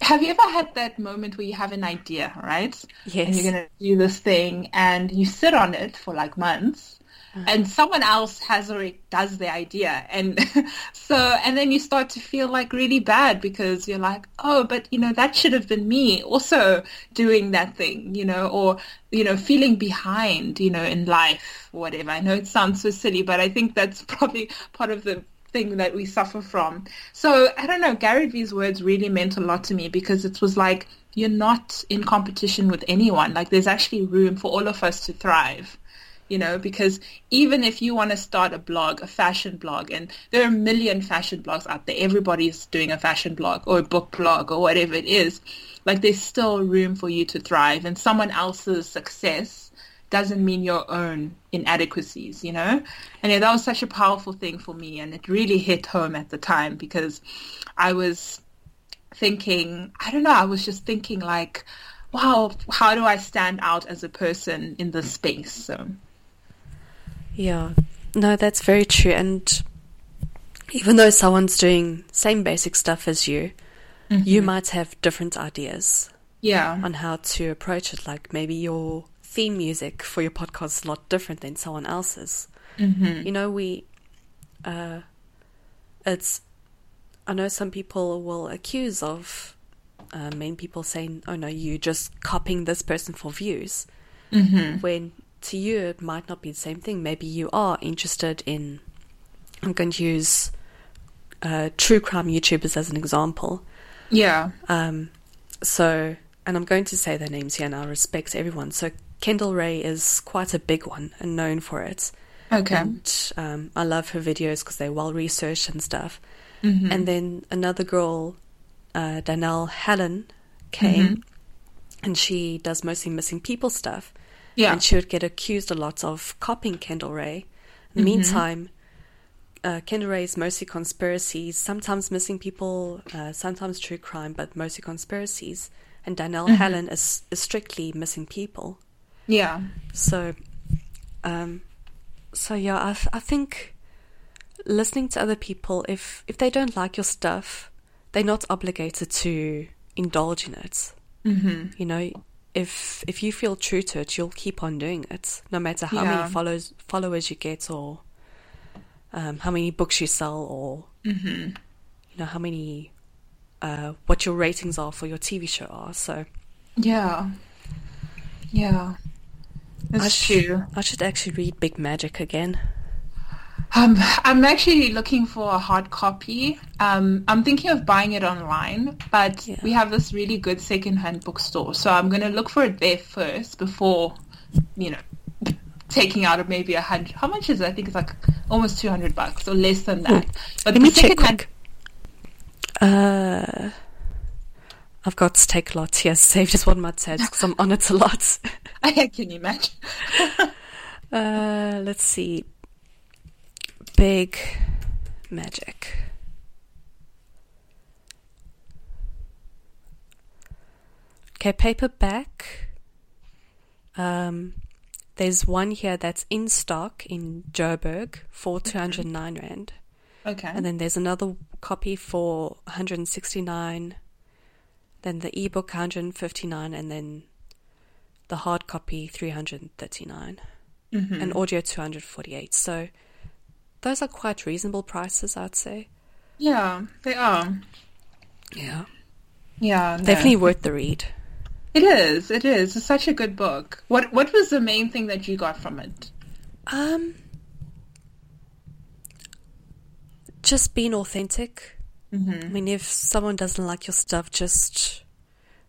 have you ever had that moment where you have an idea, right? Yes. And you're going to do this thing and you sit on it for like months mm. and someone else has already does the idea and so and then you start to feel like really bad because you're like oh but you know that should have been me also doing that thing you know or you know feeling behind you know in life whatever i know it sounds so silly but i think that's probably part of the thing that we suffer from. So i don't know gary vee's words really meant a lot to me because it was like you're not in competition with anyone. Like there's actually room for all of us to thrive you know, because even if you want to start a blog, a fashion blog, and there are a million fashion blogs out there, everybody's doing a fashion blog or a book blog or whatever it is, like there's still room for you to thrive and someone else's success doesn't mean your own inadequacies, you know? And yeah, that was such a powerful thing for me and it really hit home at the time because I was thinking, I don't know, I was just thinking like, wow, how do I stand out as a person in this space? So Yeah, no, that's very true. And even though someone's doing same basic stuff as you, you mm-hmm. might have different ideas yeah, on how to approach it. Like maybe your theme music for your podcast is a lot different than someone else's. mm-hmm. You know, we, uh, it's, I know some people will accuse of uh, main people saying, oh no, you're just copying this person for views. Mm-hmm. When to you it might not be the same thing. Maybe you are interested in, I'm going to use uh, true crime YouTubers as an example. yeah, Um, so, and I'm going to say their names here and I respect everyone. So, Kendall Rae is quite a big one and known for it. okay, And um, I love her videos because they're well researched and stuff. mm-hmm. And then another girl, uh, Danelle Hallan, came and she does mostly missing people stuff. yeah, And she would get accused a lot of copying Kendall Rae. In the meantime, uh, Kendall Rae is mostly conspiracies, sometimes missing people, uh, sometimes true crime, but mostly conspiracies. And Danelle Hallan is, is strictly missing people. Yeah, So, um, so yeah, I, th- I think listening to other people, if if they don't like your stuff, they're not obligated to indulge in it. mm-hmm. You know, if if you feel true to it, you'll keep on doing it, no matter how Yeah. many follows followers you get or um, how many books you sell or Mm-hmm. you know how many uh, what your ratings are for your TV show are. So yeah, yeah. I That's true. I should actually read Big Magic again. Um, I'm actually looking for a hard copy. Um, I'm thinking of buying it online, but Yeah. we have this really good secondhand bookstore, so I'm going to look for it there first before, you know, taking out of maybe a hundred. How much is it? I think it's like almost two hundred bucks or less than that. But Let me the check quick. Uh, I've got Take lots. Lot here saved as one my tabs because I'm on it a lot. I can imagine. Uh, let's see. Big Magic. Okay, paperback. Um, there's one here that's in stock in Joburg for 209 Rand. okay. And then there's another copy for 169. Then the ebook 159 and then the hard copy 339 Mhm. and audio 248. So those are quite reasonable prices, I'd say. Yeah, they are. Yeah. Yeah, no. Definitely worth the read. It is. It is. It's such a good book. What What was the main thing that you got from it? Um just being authentic. Mm-hmm. I mean, if someone doesn't like your stuff, just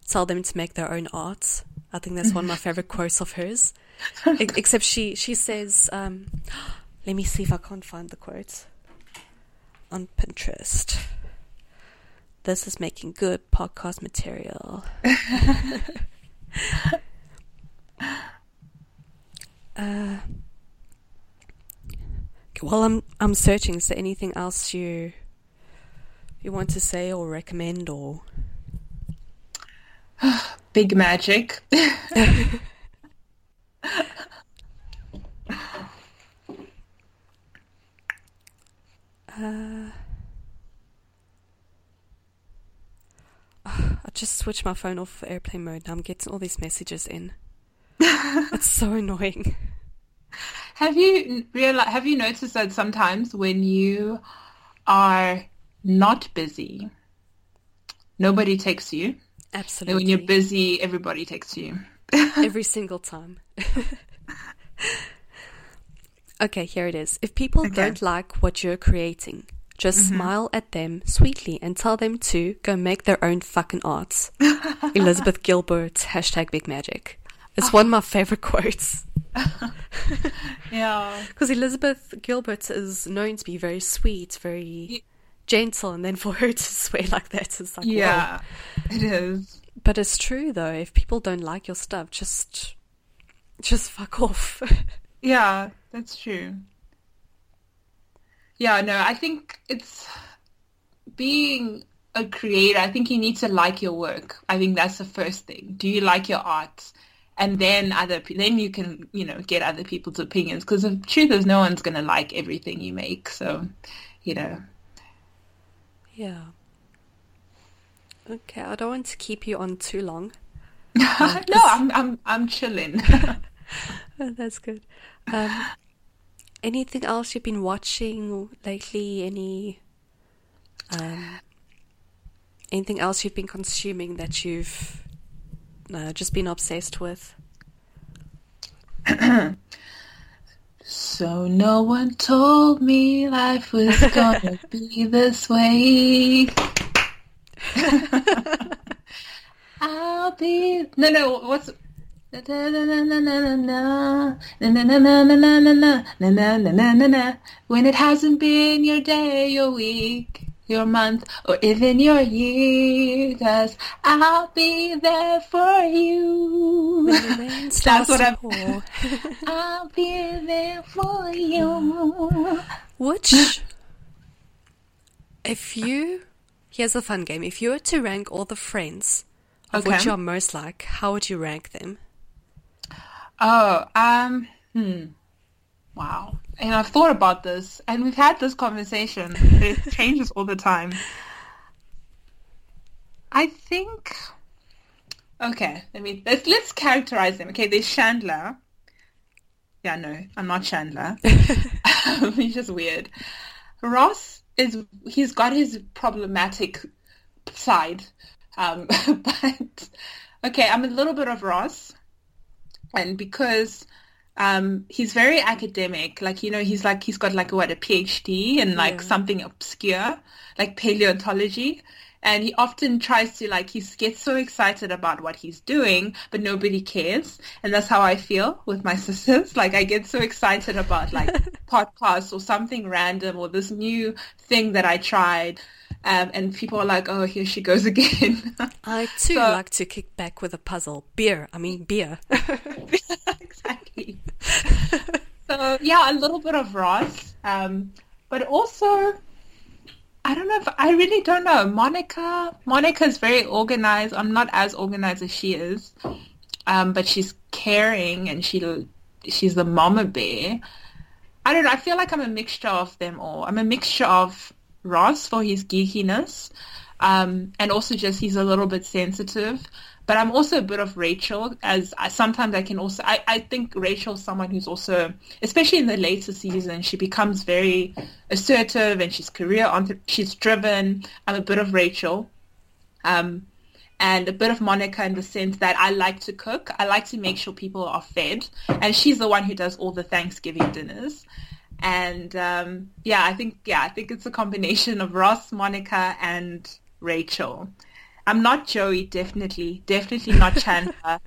tell them to make their own art. I think that's one of my favorite quotes of hers. E- Except she she says, um, "Let me see if I can't find the quote on Pinterest." This is making good podcast material. uh, while I'm I'm searching, is there anything else you you want to say or recommend or Big Magic. uh, I just switched my phone off for airplane mode. Now I'm getting all these messages in. it's so annoying. Have you real have you noticed that sometimes when you are not busy, nobody mm-hmm. takes you? Absolutely. And when you're busy, everybody takes you. Every single time. okay, here it is. If people Okay. don't like what you're creating, just mm-hmm. smile at them sweetly and tell them to go make their own fucking arts. Elizabeth Gilbert, hashtag big magic. It's ah. one of my favorite quotes. Yeah. Because Elizabeth Gilbert is known to be very sweet, very gentle, and then for her to swear like that is like, whoa. Yeah. It is. But it's true though. If people don't like your stuff, just just fuck off. Yeah, that's true. Yeah, no, I think it's being a creator. I think you need to like your work. I think that's the first thing. Do you like your art? And then other, then you can, you know, get other people's opinions. Because the truth is, no one's going to like everything you make. So, you know, yeah. Okay, I don't want to keep you on too long. no, I'm, I'm, I'm chilling. Oh, that's good. Um, anything else you've been watching lately? Any um, anything else you've been consuming that you've uh, just been obsessed with? So no one told me life was gonna be this way. I'll be no no what's when it hasn't been your day or week your month, or even your year, cause I'll be there for you. When the rain That's what I'm. I'll be there for you. Which, if you, here's a fun game. If you were to rank all the friends of which you are most like, how would you rank them? Oh, um, hmm. Wow. And I've thought about this, and we've had this conversation. It changes all the time. I think. Okay, let me let's let's characterize them. Okay, there's Chandler. Yeah, no, I'm not Chandler. he's just weird. Ross is he's got his problematic side, um, but okay, I'm a little bit of Ross, and because um, he's very academic, like you know, he's like he's got like what a PhD in like Yeah. something obscure, like paleontology. And he often tries to like he gets so excited about what he's doing, but nobody cares. And that's how I feel with my sisters. Like I get so excited about like podcasts or something random or this new thing that I tried. Um, and people are like, oh, here she goes again. I too So- like to kick back with a puzzle. Beer, I mean beer. so yeah, a little bit of Ross, um, but also I don't know if I really don't know. Monica, Monica's very organized. I'm not as organized as she is, um, but she's caring and she she's the mama bear. I don't know. I feel like I'm a mixture of them all. I'm a mixture of Ross for his geekiness, um, and also just he's a little bit sensitive. But I'm also a bit of Rachel, as I, sometimes I can also. I, I think Rachel's someone who's also, especially in the later season, she becomes very assertive and she's career on. She's driven. I'm a bit of Rachel. Um, and a bit of Monica in the sense that I like to cook. I like to make sure people are fed, and she's the one who does all the Thanksgiving dinners. And um, yeah, I think yeah, I think it's a combination of Ross, Monica, and Rachel. I'm not Joey, definitely, definitely not Chandler.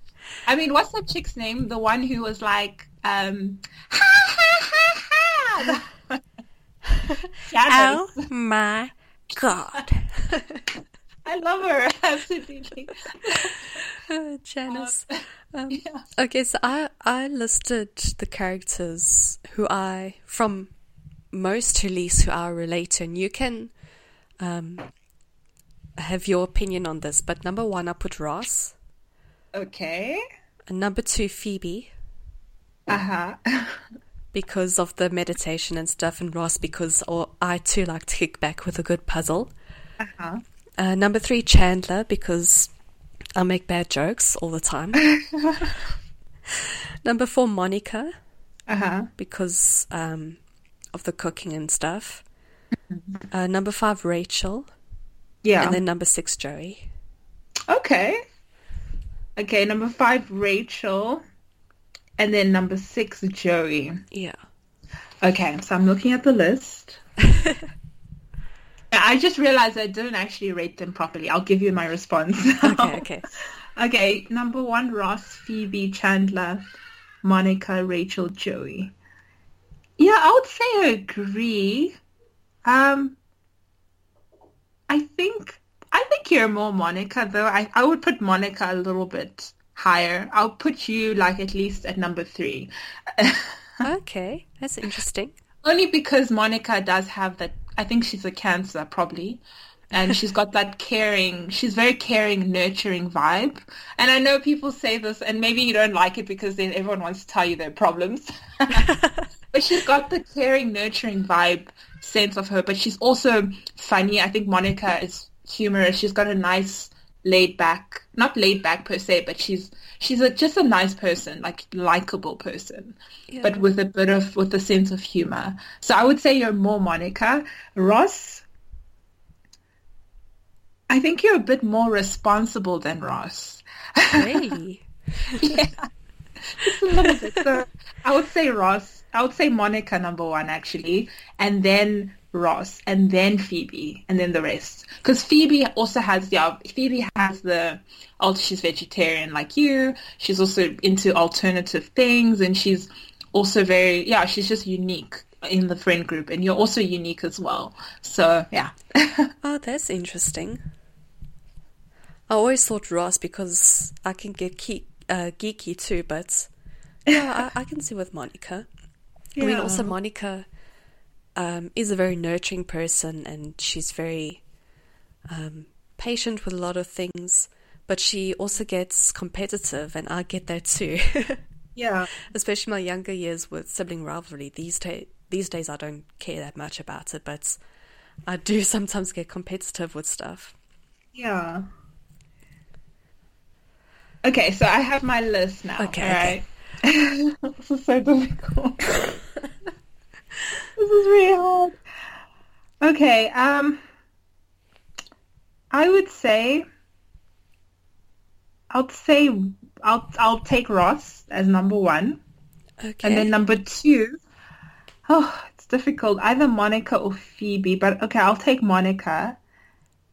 I mean, what's that chick's name? The one who was like, um, ha ha ha ha. Oh my god. I love her absolutely. Janice. Um, Yeah. Okay, so I I listed the characters who I from most to least who I relate to, and you can um, have your opinion on this. But number one, I put Ross, Okay. and number two, Phoebe, Uh huh. because of the meditation and stuff, and Ross because or I too like to kick back with a good puzzle. Uh-huh. Uh, number three, Chandler, because I make bad jokes all the time. number four, Monica, Uh huh. because um, of the cooking and stuff. Uh, number five, Rachel. Yeah. And then number six, Joey. Okay. Okay, number five, Rachel. And then number six, Joey. Yeah. Okay, so I'm looking at the list. I just realized I didn't actually rate them properly. I'll give you my response. Okay, okay. okay, number one, Ross, Phoebe, Chandler, Monica, Rachel, Joey. Yeah, I would say I agree. Um, I think I think you're more Monica though. I, I would put Monica a little bit higher. I'll put you like at least at number three. Okay, that's interesting. Only because Monica does have that. I think she's a Cancer probably, and she's got that caring. She's very caring, nurturing vibe. And I know people say this, and maybe you don't like it because then everyone wants to tell you their problems. but she's got the caring, nurturing vibe sense of her. But she's also funny. I think Monica is humorous. She's got a nice laid back, not laid back per se, but she's she's a, just a nice person, like likable person, Yeah. but with a bit of with a sense of humor. So I would say you're more Monica. Ross, I think you're a bit more responsible than Ross. Really? yeah, just a little bit. So I would say Ross. I would say Monica number one actually, and then Ross, and then Phoebe, and then the rest. Because Phoebe also has yeah, Phoebe has the oh she's vegetarian like you. She's also into alternative things, and she's also very yeah she's just unique in the friend group, and you're also unique as well. So yeah. Oh, that's interesting. I always thought Ross because I can get key, uh, geeky too, but yeah, I, I can see with Monica. I mean, also Monica um, is a very nurturing person, and she's very um, patient with a lot of things. But she also gets competitive, and I get that too. yeah. Especially my younger years with sibling rivalry. These days, these days I don't care that much about it, but I do sometimes get competitive with stuff. Yeah. Okay, so I have my list now. Okay, all right? This is so difficult. this is really hard. Okay, um, I would say, I'll say, I'll I'll take Ross as number one, Okay. and then number two. Oh, it's difficult. Either Monica or Phoebe, but okay, I'll take Monica.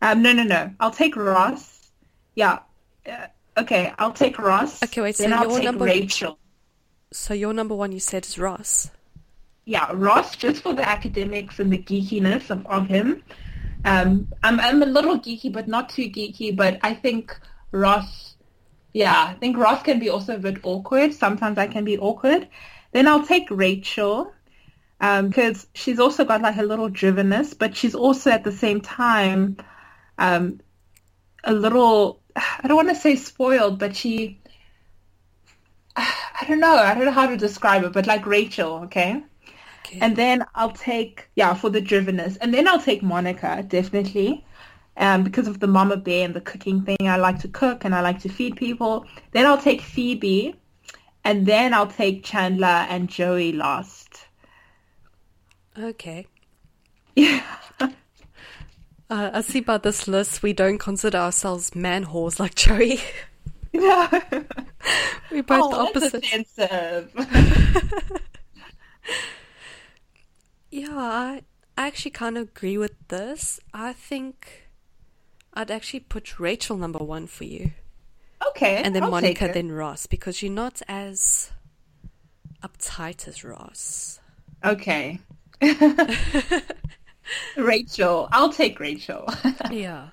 Um, no, no, no. I'll take Ross. Yeah. Uh, okay, I'll take Ross. Okay, wait, so Then I'll take number- Rachel. So your number one you said is Ross. Yeah, Ross, just for the academics and the geekiness of, of him. Um, I'm I'm a little geeky, but not too geeky. But I think Ross. Yeah, I think Ross can be also a bit awkward. Sometimes I can be awkward. Then I'll take Rachel because she's also got like a little drivenness, but she's also at the same time um, a little. I don't want to say spoiled, but she. I don't know. I don't know how to describe it, but like Rachel, okay. Okay. And then I'll take yeah for the drivenness, and then I'll take Monica definitely, um, because of the mama bear and the cooking thing. I like to cook and I like to feed people. Then I'll take Phoebe, and then I'll take Chandler and Joey last. Okay. Yeah. Uh, I see by this list we don't consider ourselves man whores like Joey. No. We're both oh, opposite. offensive. Yeah, I, I actually kind of agree with this. I think I'd actually put Rachel number one for you, okay. and then I'll Monica, then Ross, because you're not as uptight as Ross. Okay. Rachel. I'll take Rachel. Yeah.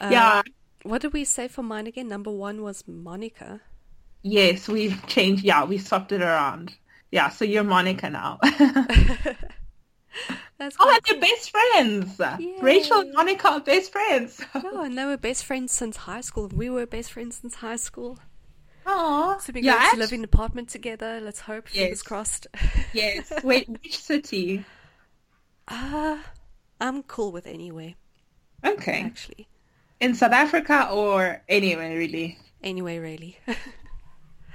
yeah. Uh, What did we say for mine again? Number one was Monica. Yes, we've changed. Yeah, we swapped it around. Yeah, so you're Monica now. That's oh, and you're best friends. Rachel and Monica are best friends. No, and they were best friends since high school. We were best friends since high school. Oh, So we're yeah, going to live in an apartment together. Let's hope. Fingers Yes. crossed. Yes. Wait, which city? Uh, I'm cool with anywhere, Okay. actually. In South Africa or anywhere really? Anyway, really.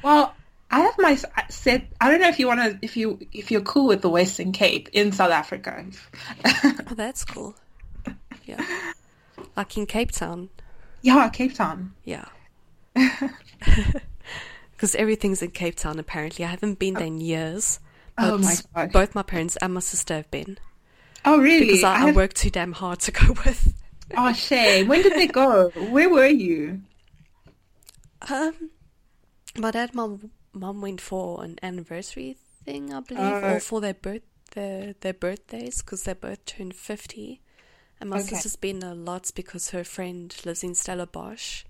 Well, I have my s- set. I don't know if you want to, if you, if you're cool with the Western Cape in South Africa. oh, that's cool. Yeah. Like in Cape Town. yeah, Cape Town. Yeah. Because everything's in Cape Town, apparently. I haven't been there in years. Oh, but Oh my gosh. both my parents and my sister have been. Oh, really? Because I, I have- work too damn hard to go with. Oh, shame. When did they go? Where were you? Um, my dad, my mom went for an anniversary thing, I believe, Oh. or for their birth their their birthdays because they both turned fifty. And my Okay. sister's been a lot because her friend lives in Stellenbosch,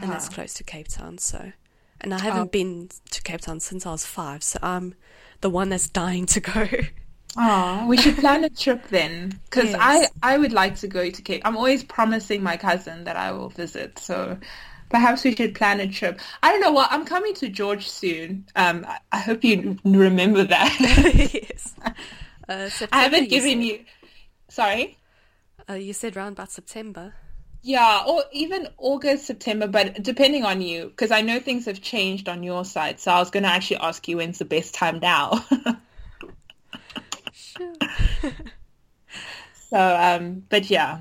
and that's Uh-huh. close to Cape Town. So, and I haven't Oh. been to Cape Town since I was five, so I'm the one that's dying to go. Oh, we should plan a trip then, because Yes. I I would like to go to Cape. I'm always promising my cousin that I will visit, so perhaps we should plan a trip. I don't know what. I'm coming to George soon. Um, I, I hope you remember that. yes. Uh, I haven't you given said. you. Sorry. Uh, you said round about September. Yeah, or even August, September, but depending on you, because I know things have changed on your side. So I was going to actually ask you when's the best time now. Sure. so, um, but yeah.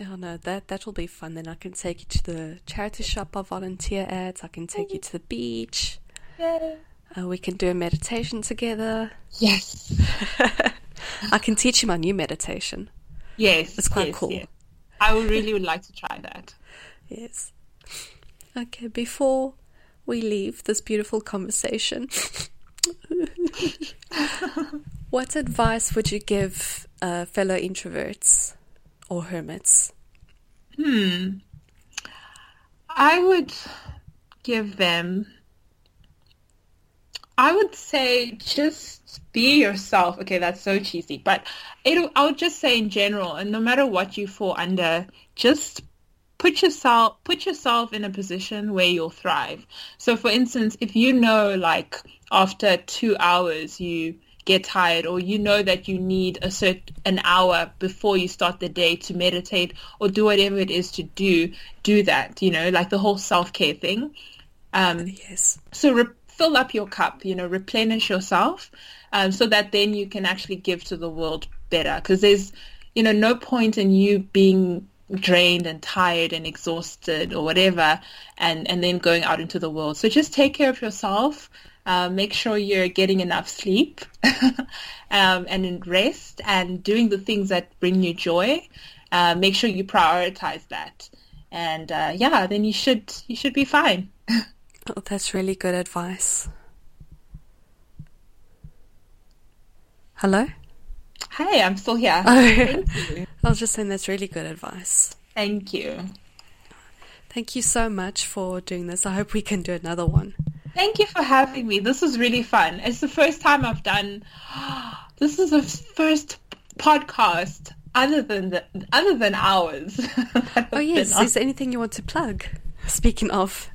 Oh no, that that will be fun. Then I can take you to the charity shop I volunteer at. I can take you to the beach. Uh, we can do a meditation together. Yes. I can teach you my new meditation. Yes. It's quite yes, cool. yes. I would really would like to try that. Yes. Okay, before we leave this beautiful conversation, what advice would you give uh, fellow introverts or hermits? Hmm. I would give them, I would say just be yourself. Okay, that's so cheesy, but it, I would just say in general, and no matter what you fall under, just put yourself put yourself in a position where you'll thrive. So for instance, if you know like after 2 hours you get tired or you know that you need a certain an hour before you start the day to meditate or do whatever it is to do, do that, you know, like the whole self-care thing. Um, Yes. so re- fill up your cup, you know, replenish yourself, um, so that then you can actually give to the world better. Because there's, you know, no point in you being drained and tired and exhausted or whatever, and and then going out into the world. So just take care of yourself. Uh, make sure you're getting enough sleep um, and rest and doing the things that bring you joy. Uh, make sure you prioritize that, and uh, yeah, then you should you should be fine. Oh, that's really good advice. Hello? Hey, I'm still here. Oh. I was just saying that's really good advice. Thank you. Thank you so much for doing this. I hope we can do another one. Thank you for having me. This was really fun. It's the first time I've done. This is the first podcast other than the, other than ours. Oh, yes. Is there anything you want to plug? Speaking of,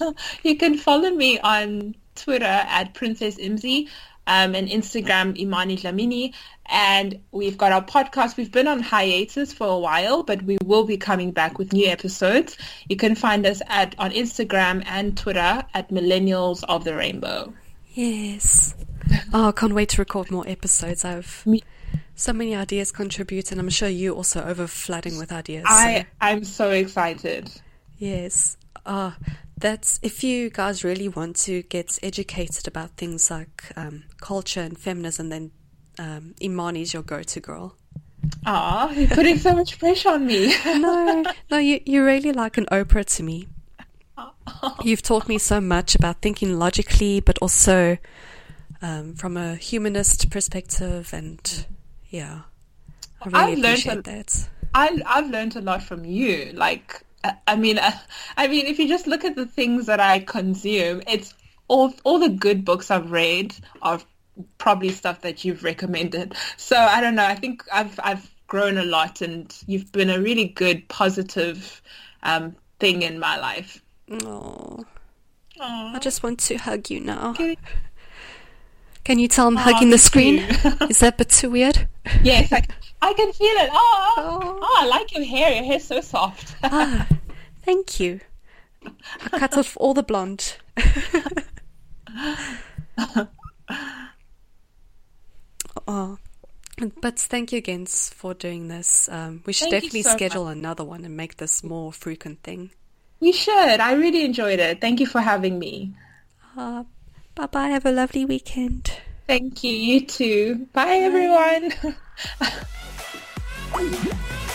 You can follow me on Twitter at Princess Imzi um, and Instagram Imani Dlamini. And we've got our podcast. We've been on hiatus for a while, but we will be coming back with new episodes. You can find us at on Instagram and Twitter at Millennials of the Rainbow. yes. Oh, I can't wait to record more episodes. I've Me- so many ideas contribute, and I'm sure you also over flooding with ideas. so- I I'm so excited. Yes. Uh, that's if you guys really want to get educated about things like um, culture and feminism, then um, Imani's your go-to girl. Aw, you're putting so much pressure on me. No, no, you you're really like an Oprah to me. You've taught me so much about thinking logically, but also um, from a humanist perspective, and yeah, I really I've learned appreciate a- that. I I've learned a lot from you. Like, I mean, uh, I mean, if you just look at the things that I consume, it's all all the good books I've read are probably stuff that you've recommended. So I don't know. I think I've I've grown a lot, and you've been a really good, positive um, thing in my life. Oh, I just want to hug you now. Okay. Can you tell I'm Aw, hugging the screen? Is that a bit too weird? yes, I, I can feel it. Oh, Oh. oh, I like your hair. Your hair's so soft. Ah, thank you. I cut off all the blonde. oh, but thank you again for doing this. Um, we should Thank definitely so schedule another one and make this more frequent thing. we should. I really enjoyed it. Thank you for having me. Uh, bye bye. Have a lovely weekend. Thank you. You too. Bye, everyone. Bye.